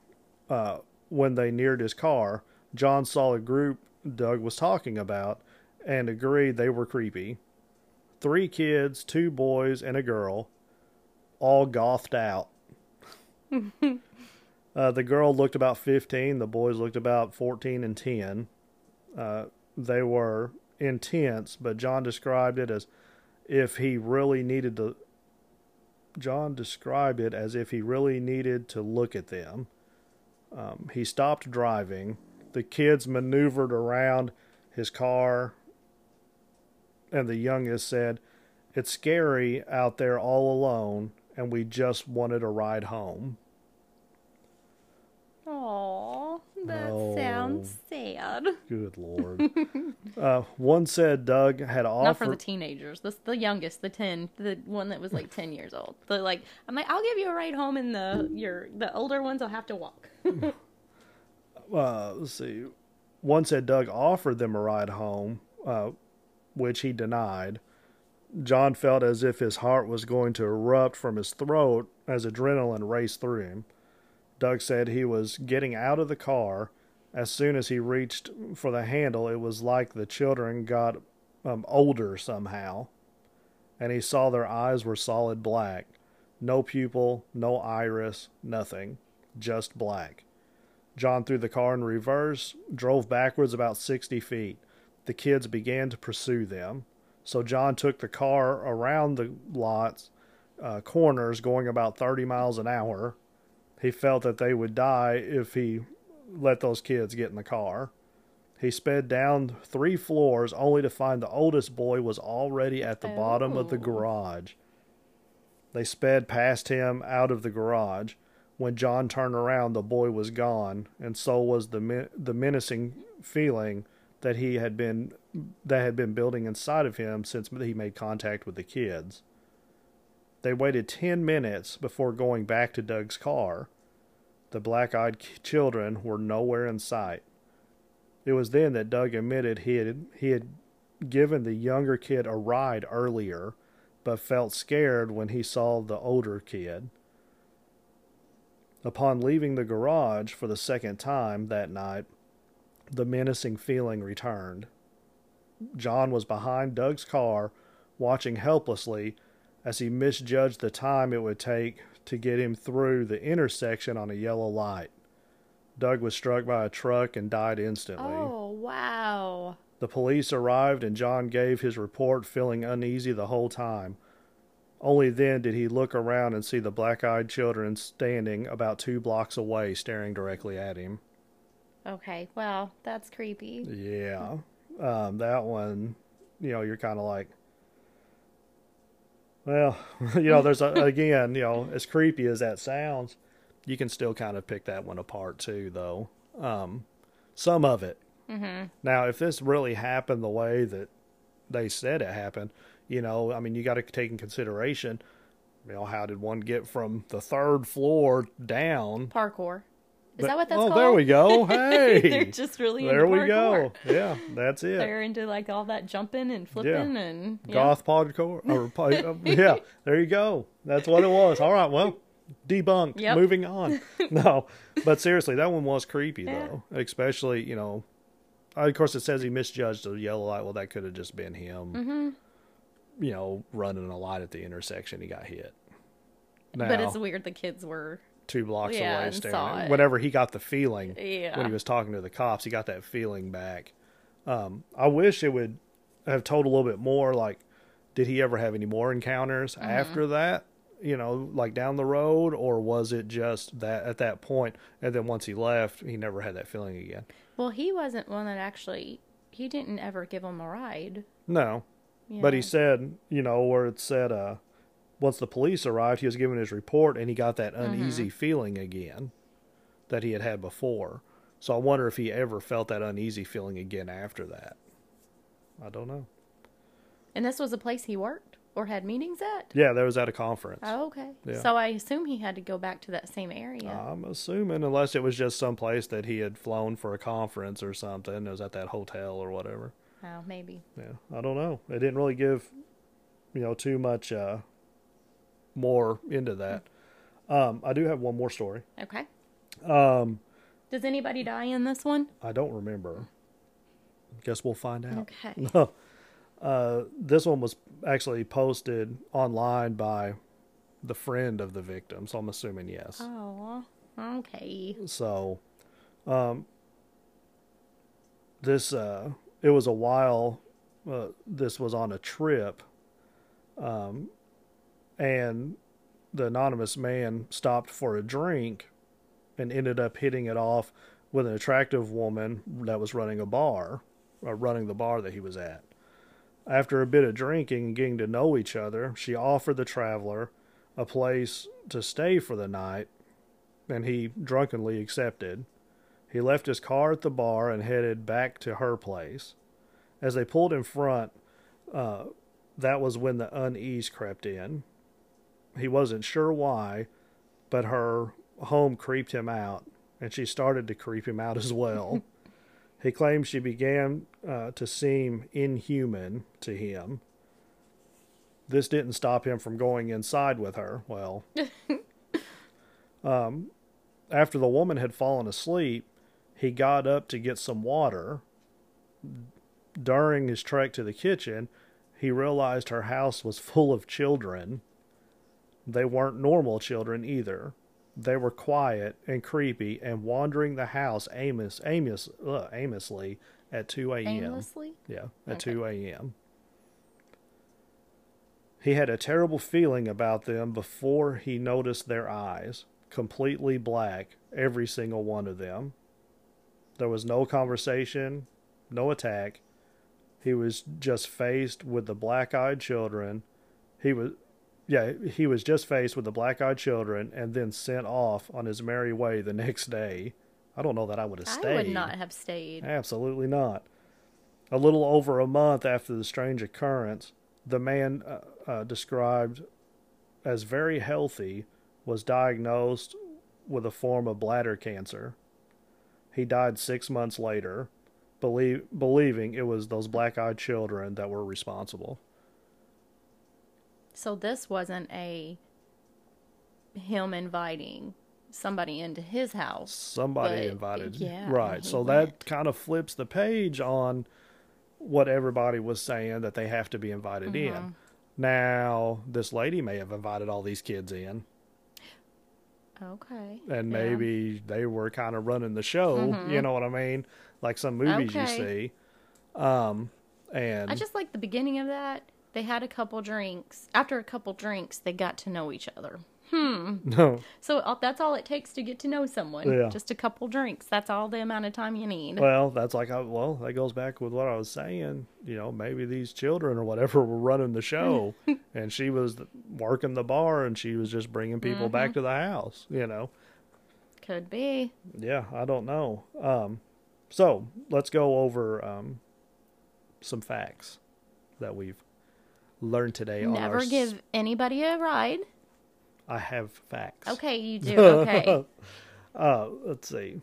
A: Uh, when they neared his car, John saw a group Doug was talking about and agreed they were creepy. Three kids, two boys, and a girl, all gothed out. uh, the girl looked about 15, the boys looked about 14 and 10. Uh, they were intense, but John described it as if he really needed to John described it as if he really needed to look at them. Um, he stopped driving. The kids maneuvered around his car, and the youngest said, It's scary out there all alone, and we just wanted a ride home.
B: Aw, that
A: No.
B: sounds sad.
A: Good Lord. uh, one said Doug had offered.
B: Not for the teenagers. This the youngest, the ten, the one that was like ten years old. The like, I'm like, I'll give you a ride home, and the your the older ones will have to walk.
A: uh, let's see. One said Doug offered them a ride home, uh, which he denied. John felt as if his heart was going to erupt from his throat as adrenaline raced through him. Doug said he was getting out of the car. As soon as he reached for the handle, it was like the children got um, older somehow. And he saw their eyes were solid black. No pupil, no iris, nothing. Just black. John threw the car in reverse, drove backwards about 60 feet. The kids began to pursue them. So John took the car around the lots, uh, corners, going about 30 miles an hour. He felt that they would die if he let those kids get in the car. He sped down three floors only to find the oldest boy was already at the bottom of the
B: Oh.
A: garage. They sped past him out of the garage. When John turned around, the boy was gone, and so was the men- the menacing feeling that he had been that had been building inside of him since he made contact with the kids. They waited 10 minutes before going back to Doug's car. The black-eyed children were nowhere in sight. It was then that Doug admitted he had he had given the younger kid a ride earlier, but felt scared when he saw the older kid. Upon leaving the garage for the second time that night, the menacing feeling returned. John was behind Doug's car, watching helplessly as he misjudged the time it would take to get him through the intersection on a yellow light. Doug was struck by a truck and died instantly.
B: Oh wow!
A: The police arrived and John gave his report, feeling uneasy the whole time. Only then did he look around and see the black eyed children standing about two blocks away, staring directly at him.
B: Okay, well that's creepy.
A: Yeah. Um, that one, you know, you're kind of like, well, you know, there's a, again, you know, as creepy as that sounds, you can still kind of pick that one apart too, though. Um, some of it.
B: Mm-hmm.
A: Now, if this really happened the way that they said it happened, you know, I mean, you got to take in consideration, you know, how did one get from the third floor down?
B: Parkour. Is that what that's
A: oh,
B: called?
A: there we go. Hey,
B: They're just really
A: there we go. Yeah, that's it.
B: They're into like all that jumping and flipping and yeah.
A: Goth parkour or uh, yeah, there you go. That's what it was. All right, well, debunked.
B: Yep.
A: Moving on. no, but seriously, that one was creepy
B: Yeah.
A: though. Especially, you know, of course it says he misjudged the yellow light. Well, that could have just been him.
B: Mm-hmm.
A: You know, running a light at the intersection, he got hit. Now,
B: But it's weird the kids were
A: two blocks
B: Yeah,
A: away staring. Whenever he got the feeling
B: yeah.
A: when he was talking to the cops, he got that feeling back. Um, I wish it would have told a little bit more. Like, did he ever have any more encounters
B: Mm-hmm.
A: after that? You know, like down the road, or was it just that at that point, and then once he left, he never had that feeling again?
B: Well, he wasn't one that actually he didn't ever give him a ride.
A: No,
B: you
A: but he said, you know, where it said, uh, once the police arrived, he was given his report, and he got that
B: Mm-hmm.
A: uneasy feeling again that he had had before. So I wonder if he ever felt that uneasy feeling again after that. I don't know.
B: And this was a place he worked or had meetings at.
A: Yeah, there was at a conference.
B: Oh, okay.
A: Yeah.
B: So I assume he had to go back to that same area.
A: I'm assuming, unless it was just some place that he had flown for a conference or something. It was at that hotel or whatever.
B: oh, maybe.
A: Yeah, I don't know. It didn't really give, you know, too much uh, more into that. Um, I do have one more story.
B: Okay.
A: Um,
B: Does anybody die in this one?
A: I don't remember. Guess we'll find out.
B: Okay.
A: uh, this one was actually posted online by the friend of the victim, so I'm assuming yes.
B: Oh, okay.
A: So, um, this uh, it was a while. Uh, this was on a trip, um, and the anonymous man stopped for a drink and ended up hitting it off with an attractive woman that was running a bar, or running the bar that he was at. After a bit of drinking and getting to know each other, she offered the traveler a place to stay for the night, and he drunkenly accepted. He left his car at the bar and headed back to her place. As they pulled in front, uh, that was when the unease crept in. He wasn't sure why, but her home creeped him out, and she started to creep him out as well. he claims she began uh, to seem inhuman to him. This didn't stop him from going inside with her. Well, um, after the woman had fallen asleep, he got up to get some water. During his trek to the kitchen, he realized her house was full of children. They weren't normal children either. They were quiet and creepy and wandering the house aimless, aimless, uh, aimlessly at 2 a.m.
B: Aimlessly?
A: Yeah, at
B: Okay.
A: 2 a.m. He had a terrible feeling about them before he noticed their eyes, completely black, every single one of them. There was no conversation, no attack. He was just faced with the black eyed children. He was, yeah, he was just faced with the black eyed children and then sent off on his merry way the next day. I don't know that I would have stayed.
B: I would not have stayed.
A: Absolutely not. A little over a month after the strange occurrence, the man uh, uh, described as very healthy was diagnosed with a form of bladder cancer. He died six months later, believe, believing it was those black eyed children that were responsible.
B: So this wasn't a him inviting somebody into his house.
A: Somebody invited.
B: yeah,
A: right. So
B: went.
A: that kind of flips the page on what everybody was saying that they have to be invited
B: Mm-hmm.
A: in. Now, this lady may have invited all these kids in,
B: Okay.
A: and
B: Yeah.
A: maybe they were kind of running the show. You know what I mean? Like some movies you see. Um, and
B: I just like the beginning of that. They had a couple drinks. After a couple drinks, they got to know each other. Hmm.
A: No,
B: So uh, that's all it takes to get to know someone.
A: Yeah.
B: Just a couple drinks. That's all the amount of time you need.
A: well, that's like I, well, that goes back with what I was saying. You know, maybe these children or whatever were running the show, and she was working the bar, and she was just bringing people back
B: Mm-hmm.
A: to the house. You know,
B: Could be.
A: yeah, I don't know. Um, so let's go over um, some facts that we've learned today. on our
B: Never give anybody a ride.
A: I have facts.
B: Okay, you do. Okay.
A: Uh, let's see.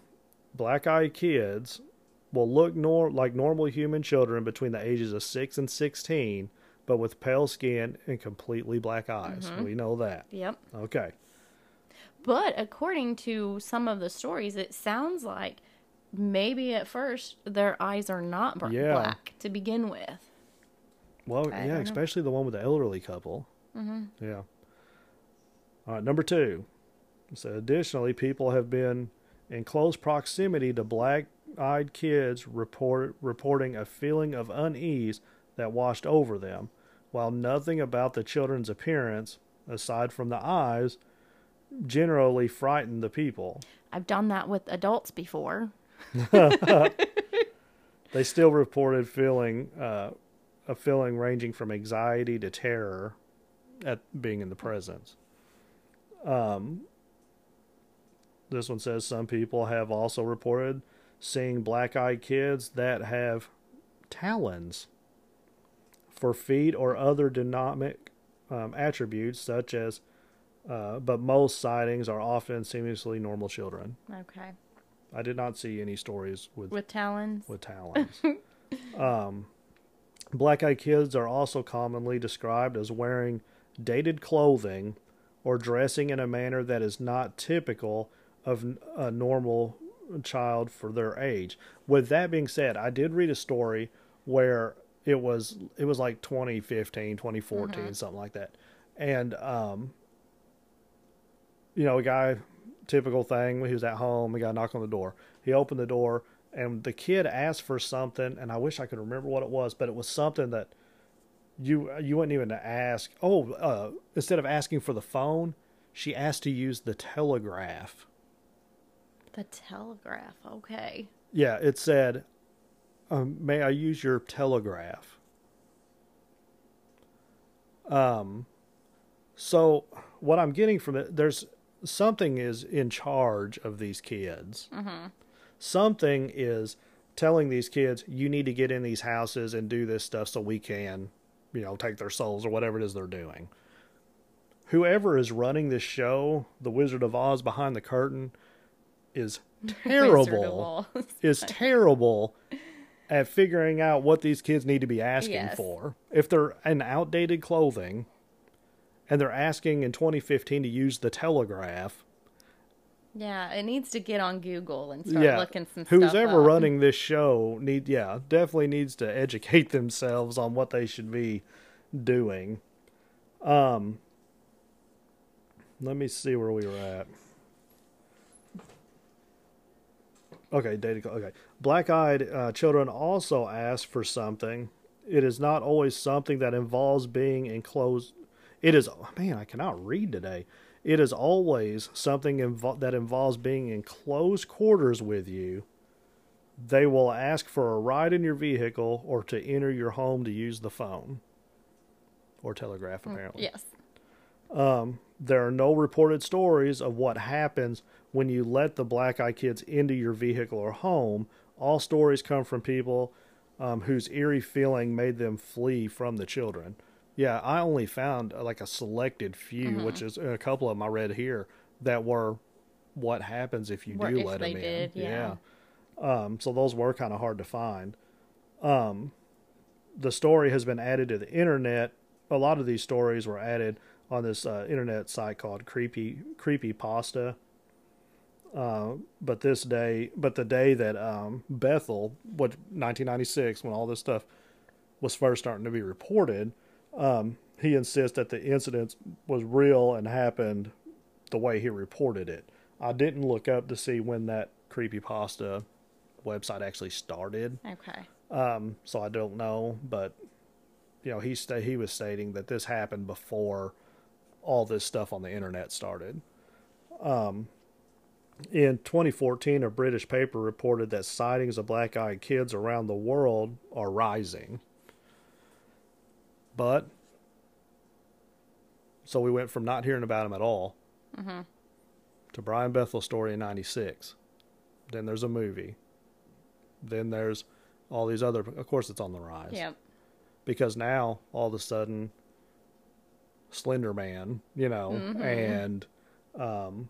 A: Black eyed kids will look nor- like normal human children between the ages of 6 and 16, but with pale skin and completely black eyes.
B: Mm-hmm.
A: We know that.
B: yep.
A: Okay.
B: But according to some of the stories, it sounds like maybe at first their eyes are not br-
A: Yeah.
B: black to begin with.
A: Well,
B: I
A: yeah,
B: know.
A: especially the one with the elderly couple. Mm-hmm. Yeah. All right, number two. So, additionally, people have been in close proximity to black eyed kids report, reporting a feeling of unease that washed over them, while nothing about the children's appearance, aside from the eyes, generally frightened the people.
B: I've done that with adults before.
A: They still reported feeling uh, a feeling ranging from anxiety to terror at being in the presence. Um, this one says some people have also reported seeing black-eyed kids that have talons for feet or other dynamic um, attributes, such as. Uh, but most sightings are often seamlessly normal children.
B: Okay.
A: I did not see any stories with
B: With talons.
A: with talons. um, black eyed kids are also commonly described as wearing dated clothing or dressing in a manner that is not typical of a normal child for their age. With that being said, I did read a story where it was it was like 2015, 2014, something like that. And um you know, a guy typical thing. He was at home. He got a knock on the door. He opened the door, and the kid asked for something, and I wish I could remember what it was, but it was something that you you wouldn't even ask. Oh, uh, instead of asking for the phone, she asked to use the telegraph.
B: The telegraph. Okay.
A: Yeah, it said, um, "May I use your telegraph?" Um, so what I'm getting from it, there's something is in charge of these kids.
B: Mm-hmm.
A: Something is telling these kids, "You need to get in these houses and do this stuff so we can, you know, take their souls or whatever it is they're doing." Whoever is running this show, The Wizard of Oz behind the curtain, is terrible is terrible at figuring out what these kids need to be asking
B: Yes.
A: for. If they're in outdated clothing and they're asking in 2015 to use the telegraph,
B: Yeah, it needs to get on Google and start
A: yeah,
B: looking some
A: who's
B: stuff
A: ever
B: up.
A: running this show need yeah, definitely needs to educate themselves on what they should be doing. Um let me see where we were at. Okay, data. Okay, black-eyed uh, children also ask for something. It is not always something that involves being enclosed. It is man, I cannot read today. It is always something invo- that involves being in close quarters with you. They will ask for a ride in your vehicle or to enter your home to use the phone or telegraph. Apparently,
B: Yes.
A: there are no reported stories of what happens when you let the black eye kids into your vehicle or home. All stories come from people um, whose eerie feeling made them flee from the children. Yeah, I only found uh, like a selected few, which is a couple of them I read here that were what happens if you do
B: if
A: let them
B: did,
A: in.
B: yeah.
A: Um, so those were kind of hard to find. Um, the story has been added to the internet. A lot of these stories were added on this uh, internet site called Creepy Creepy Pasta. Uh, but this day, but the day that um, Bethel, what 1996, when all this stuff was first starting to be reported, um, he insists that the incident was real and happened the way he reported it. I didn't look up to see when that creepy pasta website actually started,
B: Okay.
A: um, so I don't know. But you know, he sta- he was stating that this happened before all this stuff on the internet started. Um, in 2014, a British paper reported that sightings of black-eyed kids around the world are rising. But so we went from not hearing about him at all to Brian Bethel's story in '96. Then there's a movie. Then there's all these other. Of course, it's on the rise
B: Yep.
A: because now all of a sudden Slender Man, you know, and um,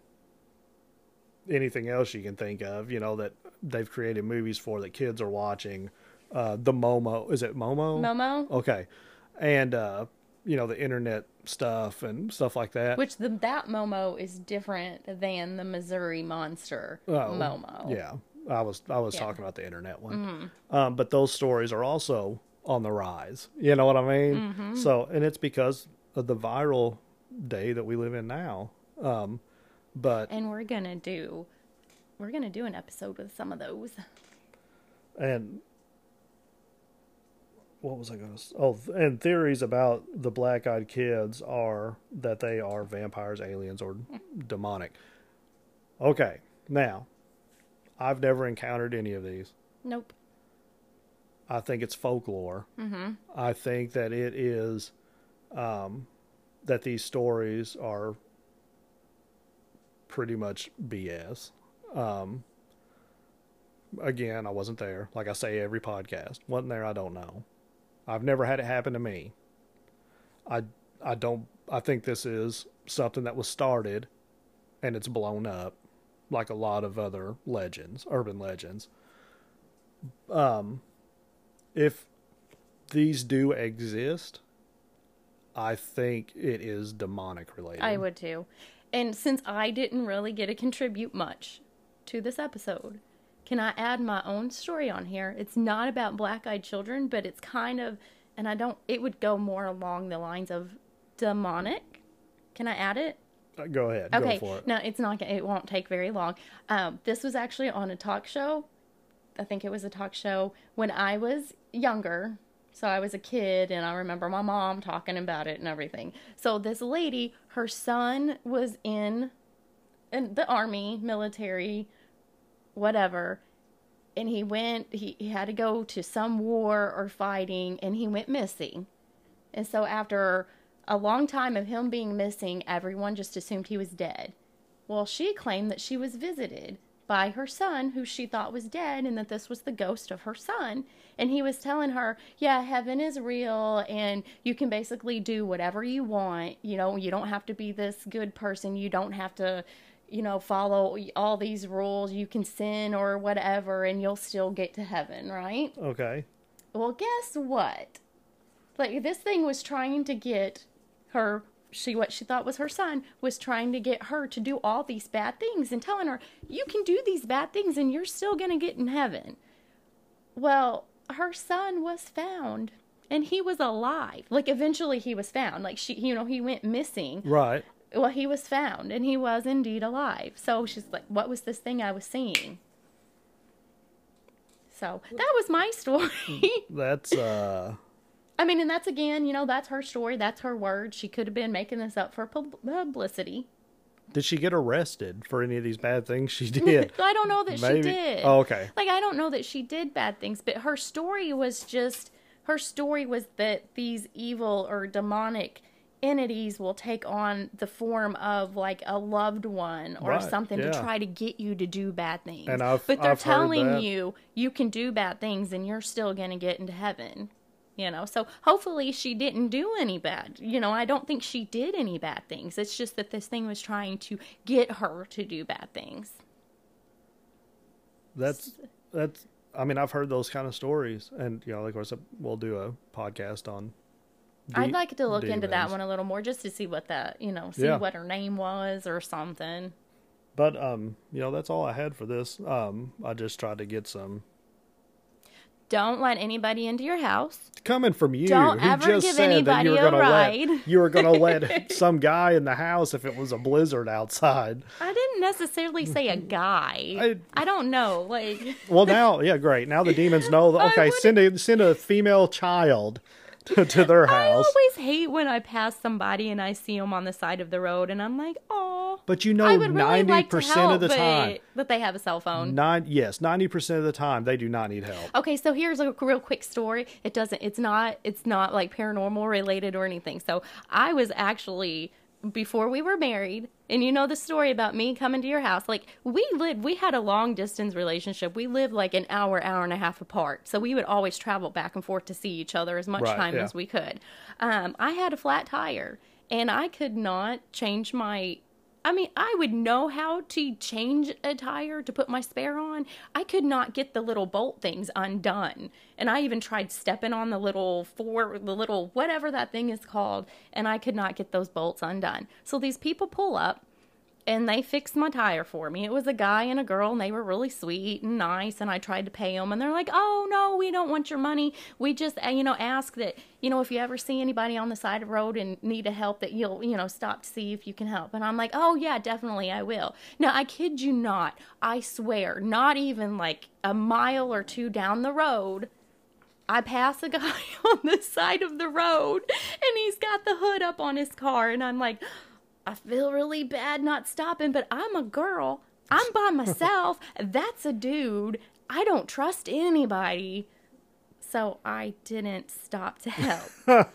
A: anything else you can think of, you know, that they've created movies for that kids are watching. Uh, the Momo, is it Momo?
B: Momo,
A: Okay, and uh, you know the internet stuff and stuff like that.
B: which the that Momo is different than the Missouri Monster
A: Oh,
B: Momo.
A: Yeah, I was I was
B: Yeah. Mm-hmm.
A: talking about the internet one. Um, but those stories are also on the rise. You know what I mean?
B: Mm-hmm.
A: So, and it's because of the viral day that we live in now. Um, but
B: And we're gonna do, we're gonna do an episode with some of those.
A: and what was I going to? Oh, and theories about the black-eyed kids are that they are vampires, aliens, or demonic. Okay, now I've never encountered any of these.
B: Nope.
A: I think it's folklore. Mm-hmm. I think that it is um, that these stories are pretty much BS. Um, again, I wasn't there. Like I say every podcast, wasn't there. I don't know. I've never had it happen to me. I I don't. I think this is something that was started, and it's blown up, like a lot of other legends, urban legends Um if these do exist, I think it is demonic related.
B: I would too. And since I didn't really get to contribute much to this episode, can I add my own story on here? It's not about black eyed children, but it's kind of, and I don't, it would go more along the lines of demonic. Can I add it?
A: Uh, Go ahead.
B: Okay.
A: Go for it.
B: No, it's not. It won't take very long. Um, this was actually on a talk show. I think it was a talk show when I was younger, So I was a kid and I remember my mom talking about it and everything. So this lady, her son was in in the army, military, whatever. And he went he, he had to go to some war or fighting and he went missing. And so after a long time of him being missing, everyone just assumed he was dead. Well, she claimed that she was visited by her son, who she thought was dead, and that this was the ghost of her son. And he was telling her, Yeah, heaven is real, and you can basically do whatever you want. You know, you don't have to be this good person. You don't have to, you know, follow all these rules. You can sin or whatever, and you'll still get to heaven, right?
A: Okay.
B: Well, guess what? Like, this thing was trying to get her she what she thought was her son was trying to get her to do all these bad things and telling her you can do these bad things and you're still going to get in heaven well her son was found and he was alive like eventually he was found like she you know he went missing
A: Right.
B: Well he was found and he was indeed alive so she's like what was this thing i was seeing so that was my story
A: That's uh
B: I mean, and that's again, you know, that's her story. That's her word. She could have been making this up for publicity.
A: did she get arrested for any of these bad things she did?
B: I don't know that
A: Maybe.
B: she did.
A: Oh, okay.
B: Like, I don't know that she did bad things, but her story was just her story was that these evil or demonic entities will take on the form of like a loved one or
A: Right,
B: something to try to get you to do bad things.
A: And I've-
B: but they're
A: I've
B: telling you you can do bad things and you're still going to get into heaven. You know, so hopefully she didn't do any bad. You know, I don't think she did any bad things. It's just that this thing was trying to get her to do bad things.
A: That's that's. I mean, I've heard those kind of stories, and you know, of course, we'll do a podcast on.
B: I'd like to look into that one a little more just to see what that, you know, see
A: Yeah.
B: what her name was or something.
A: But um, you know, that's all I had for this. Um, I just tried to get some
B: Don't let anybody into your house.
A: coming from you.
B: Don't
A: who
B: ever
A: just
B: give
A: said that you were
B: anybody a
A: gonna
B: ride.
A: let you were gonna let some guy in the house if it was a blizzard outside.
B: I didn't necessarily say a guy.
A: I-
B: I, don't know. Like,
A: Well, now, yeah, great. Now the demons know. That, okay, send a send a female child to, to their house.
B: I always hate when I pass somebody and I see them on the side of the road and I'm like, oh,
A: But you know,
B: would really
A: ninety
B: like
A: percent of the
B: but,
A: time,
B: but they have a cell phone.
A: nine yes, ninety percent of the time they do not need help.
B: Okay, so here's a real quick story. It doesn't it's not it's not like paranormal related or anything. So I was actually before we were married, and you know the story about me coming to your house. Like we lived we had a long distance relationship. We lived like an hour, hour and a half apart. So we would always travel back and forth to see each other as much
A: Right,
B: time
A: yeah.
B: as we could. Um, I had a flat tire and I could not change my I mean, I would know how to change a tire to put my spare on. I could not get the little bolt things undone. And I even tried stepping on the little four, the little whatever that thing is called, and I could not get those bolts undone. So these people pull up and they fixed my tire for me. It was a guy and a girl, and they were really sweet and nice. And I tried to pay them, and they're like, "Oh no, we don't want your money. We just, uh, you know, ask that, you know, if you ever see anybody on the side of the road and need a help, that you'll, you know, stop to see if you can help." And I'm like, "Oh yeah, definitely, I will." Now I kid you not, I swear, not even like a mile or two down the road. I pass a guy on the side of the road and he's got the hood up on his car and I'm like, I feel really bad not stopping, but I'm a girl. I'm by myself. That's a dude. I don't trust anybody. So I didn't stop to help.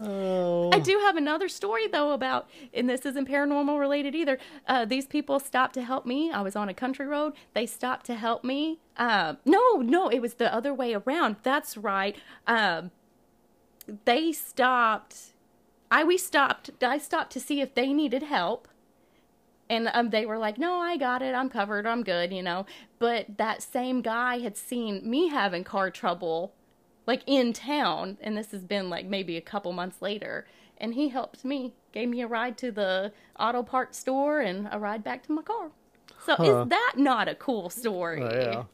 A: Oh,
B: I do have another story though about, and this isn't paranormal related either. Uh, these people stopped to help me. I was on a country road. They stopped to help me. Uh, no, no, it was the other way around. That's right. Um, they stopped. I we stopped. I stopped to see if they needed help. And um, they were like, "No, I got it. I'm covered. I'm good." You know. But that same guy had seen me having car trouble like in town and this has been like maybe a couple months later and he helped me gave me a ride to the auto parts store and a ride back to my car so
A: Huh.
B: is that not a cool story
A: Oh, yeah.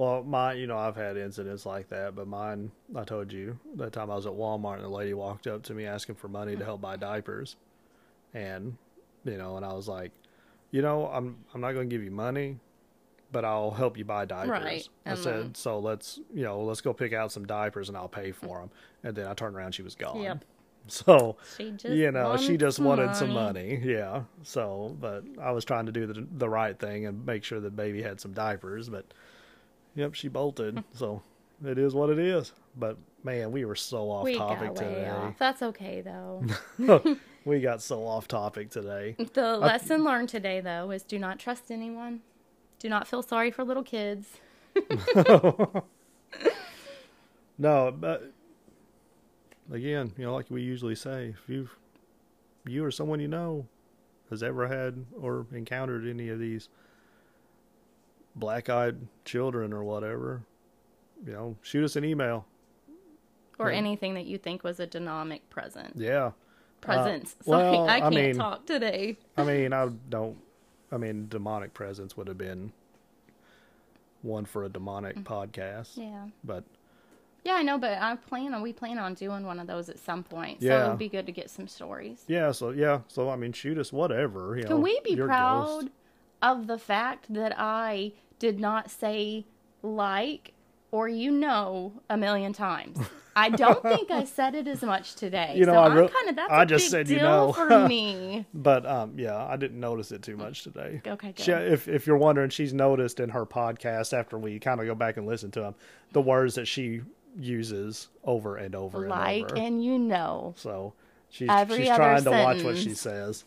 A: Well, mine, you know, I've had incidents like that, but mine, I told you that time I was at Walmart and the lady walked up to me asking for money to help buy diapers, and you know, and I was like, you know, I'm I'm not going to give you money, but I'll help you buy diapers.
B: Right,
A: I said,
B: mm-hmm.
A: so let's you know let's go pick out some diapers and I'll pay for them. And then I turned around, she was gone.
B: Yep.
A: So
B: She just
A: you know she just
B: some
A: wanted some money. Yeah. So, but I was trying to do the the right thing and make sure the baby had some diapers. But yep, she bolted. Hmm. so it is what it is. But man, we were so off
B: We
A: topic today.
B: off. That's okay though.
A: we got so off topic today.
B: the lesson learned today though is do not trust anyone. Do not feel sorry for little kids.
A: No, but again, you know, like we usually say, if you you or someone you know has ever had or encountered any of these black-eyed children or whatever, you know, shoot us an email.
B: Or
A: Yeah.
B: anything that you think was a demonic present.
A: Yeah.
B: Presence.
A: Uh, well,
B: Sorry, I
A: I
B: can't
A: mean-
B: talk today.
A: I mean, I don't. I mean, demonic presence would have been one for a demonic podcast,
B: Yeah.
A: but
B: Yeah, I know, but I plan on we plan on doing one of those at some point. So
A: Yeah.
B: it would be good to get some stories.
A: yeah. So yeah. So I mean, shoot us whatever. You know,
B: Can we be proud
A: ghost.
B: Of the fact that I did not say like or you know a million times? I don't think I said it as much today.
A: You know,
B: so
A: I
B: I'm kind of that's
A: I
B: a
A: just
B: big
A: said
B: deal
A: you know.
B: for me.
A: But um, yeah, I didn't notice it too much today.
B: Okay, good.
A: She, if if you're wondering, she's noticed in her podcast after we kind of go back and listen to them, the words that she uses over and over
B: like
A: and over.
B: and you know.
A: so she's
B: every
A: she's trying to watch what she says.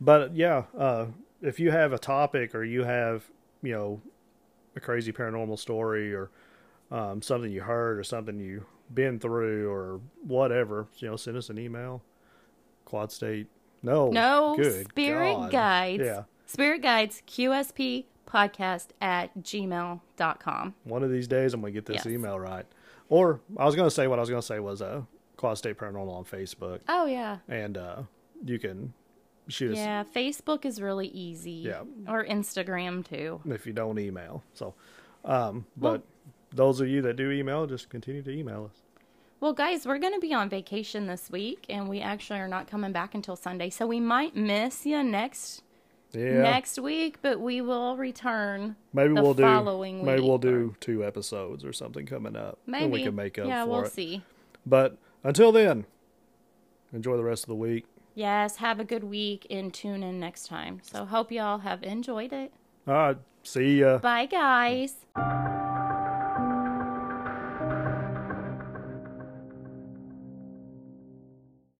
A: But yeah, uh, if you have a topic or you have you know a crazy paranormal story or um, something you heard or something you been through or whatever, you know, send us an email. Quad State. No.
B: No
A: Good
B: spirit
A: God.
B: guides.
A: Yeah.
B: Spirit guides QSP podcast at gmail.com.
A: One of these days, I'm gonna get this
B: Yes.
A: email right. Or I was gonna say what I was gonna say was uh, Quad State Paranormal on Facebook,
B: Oh yeah.
A: and uh, you can shoot us
B: Yeah, Facebook is really easy.
A: Yeah.
B: Or Instagram too.
A: if you don't email. So, um, but those of you that do email, just continue to email us.
B: Well, guys, we're going to be on vacation this week, and we actually are not coming back until Sunday, so we might miss you next
A: Yeah,
B: next week, but we will return.
A: maybe
B: the
A: we'll do maybe we'll do two episodes or something coming up.
B: Maybe
A: and we can make up
B: Yeah, we'll
A: it.
B: see.
A: But until then, enjoy the rest of the week.
B: Yes, have a good week and tune in next time. So hope y'all have enjoyed it.
A: All right, see ya.
B: Bye, guys.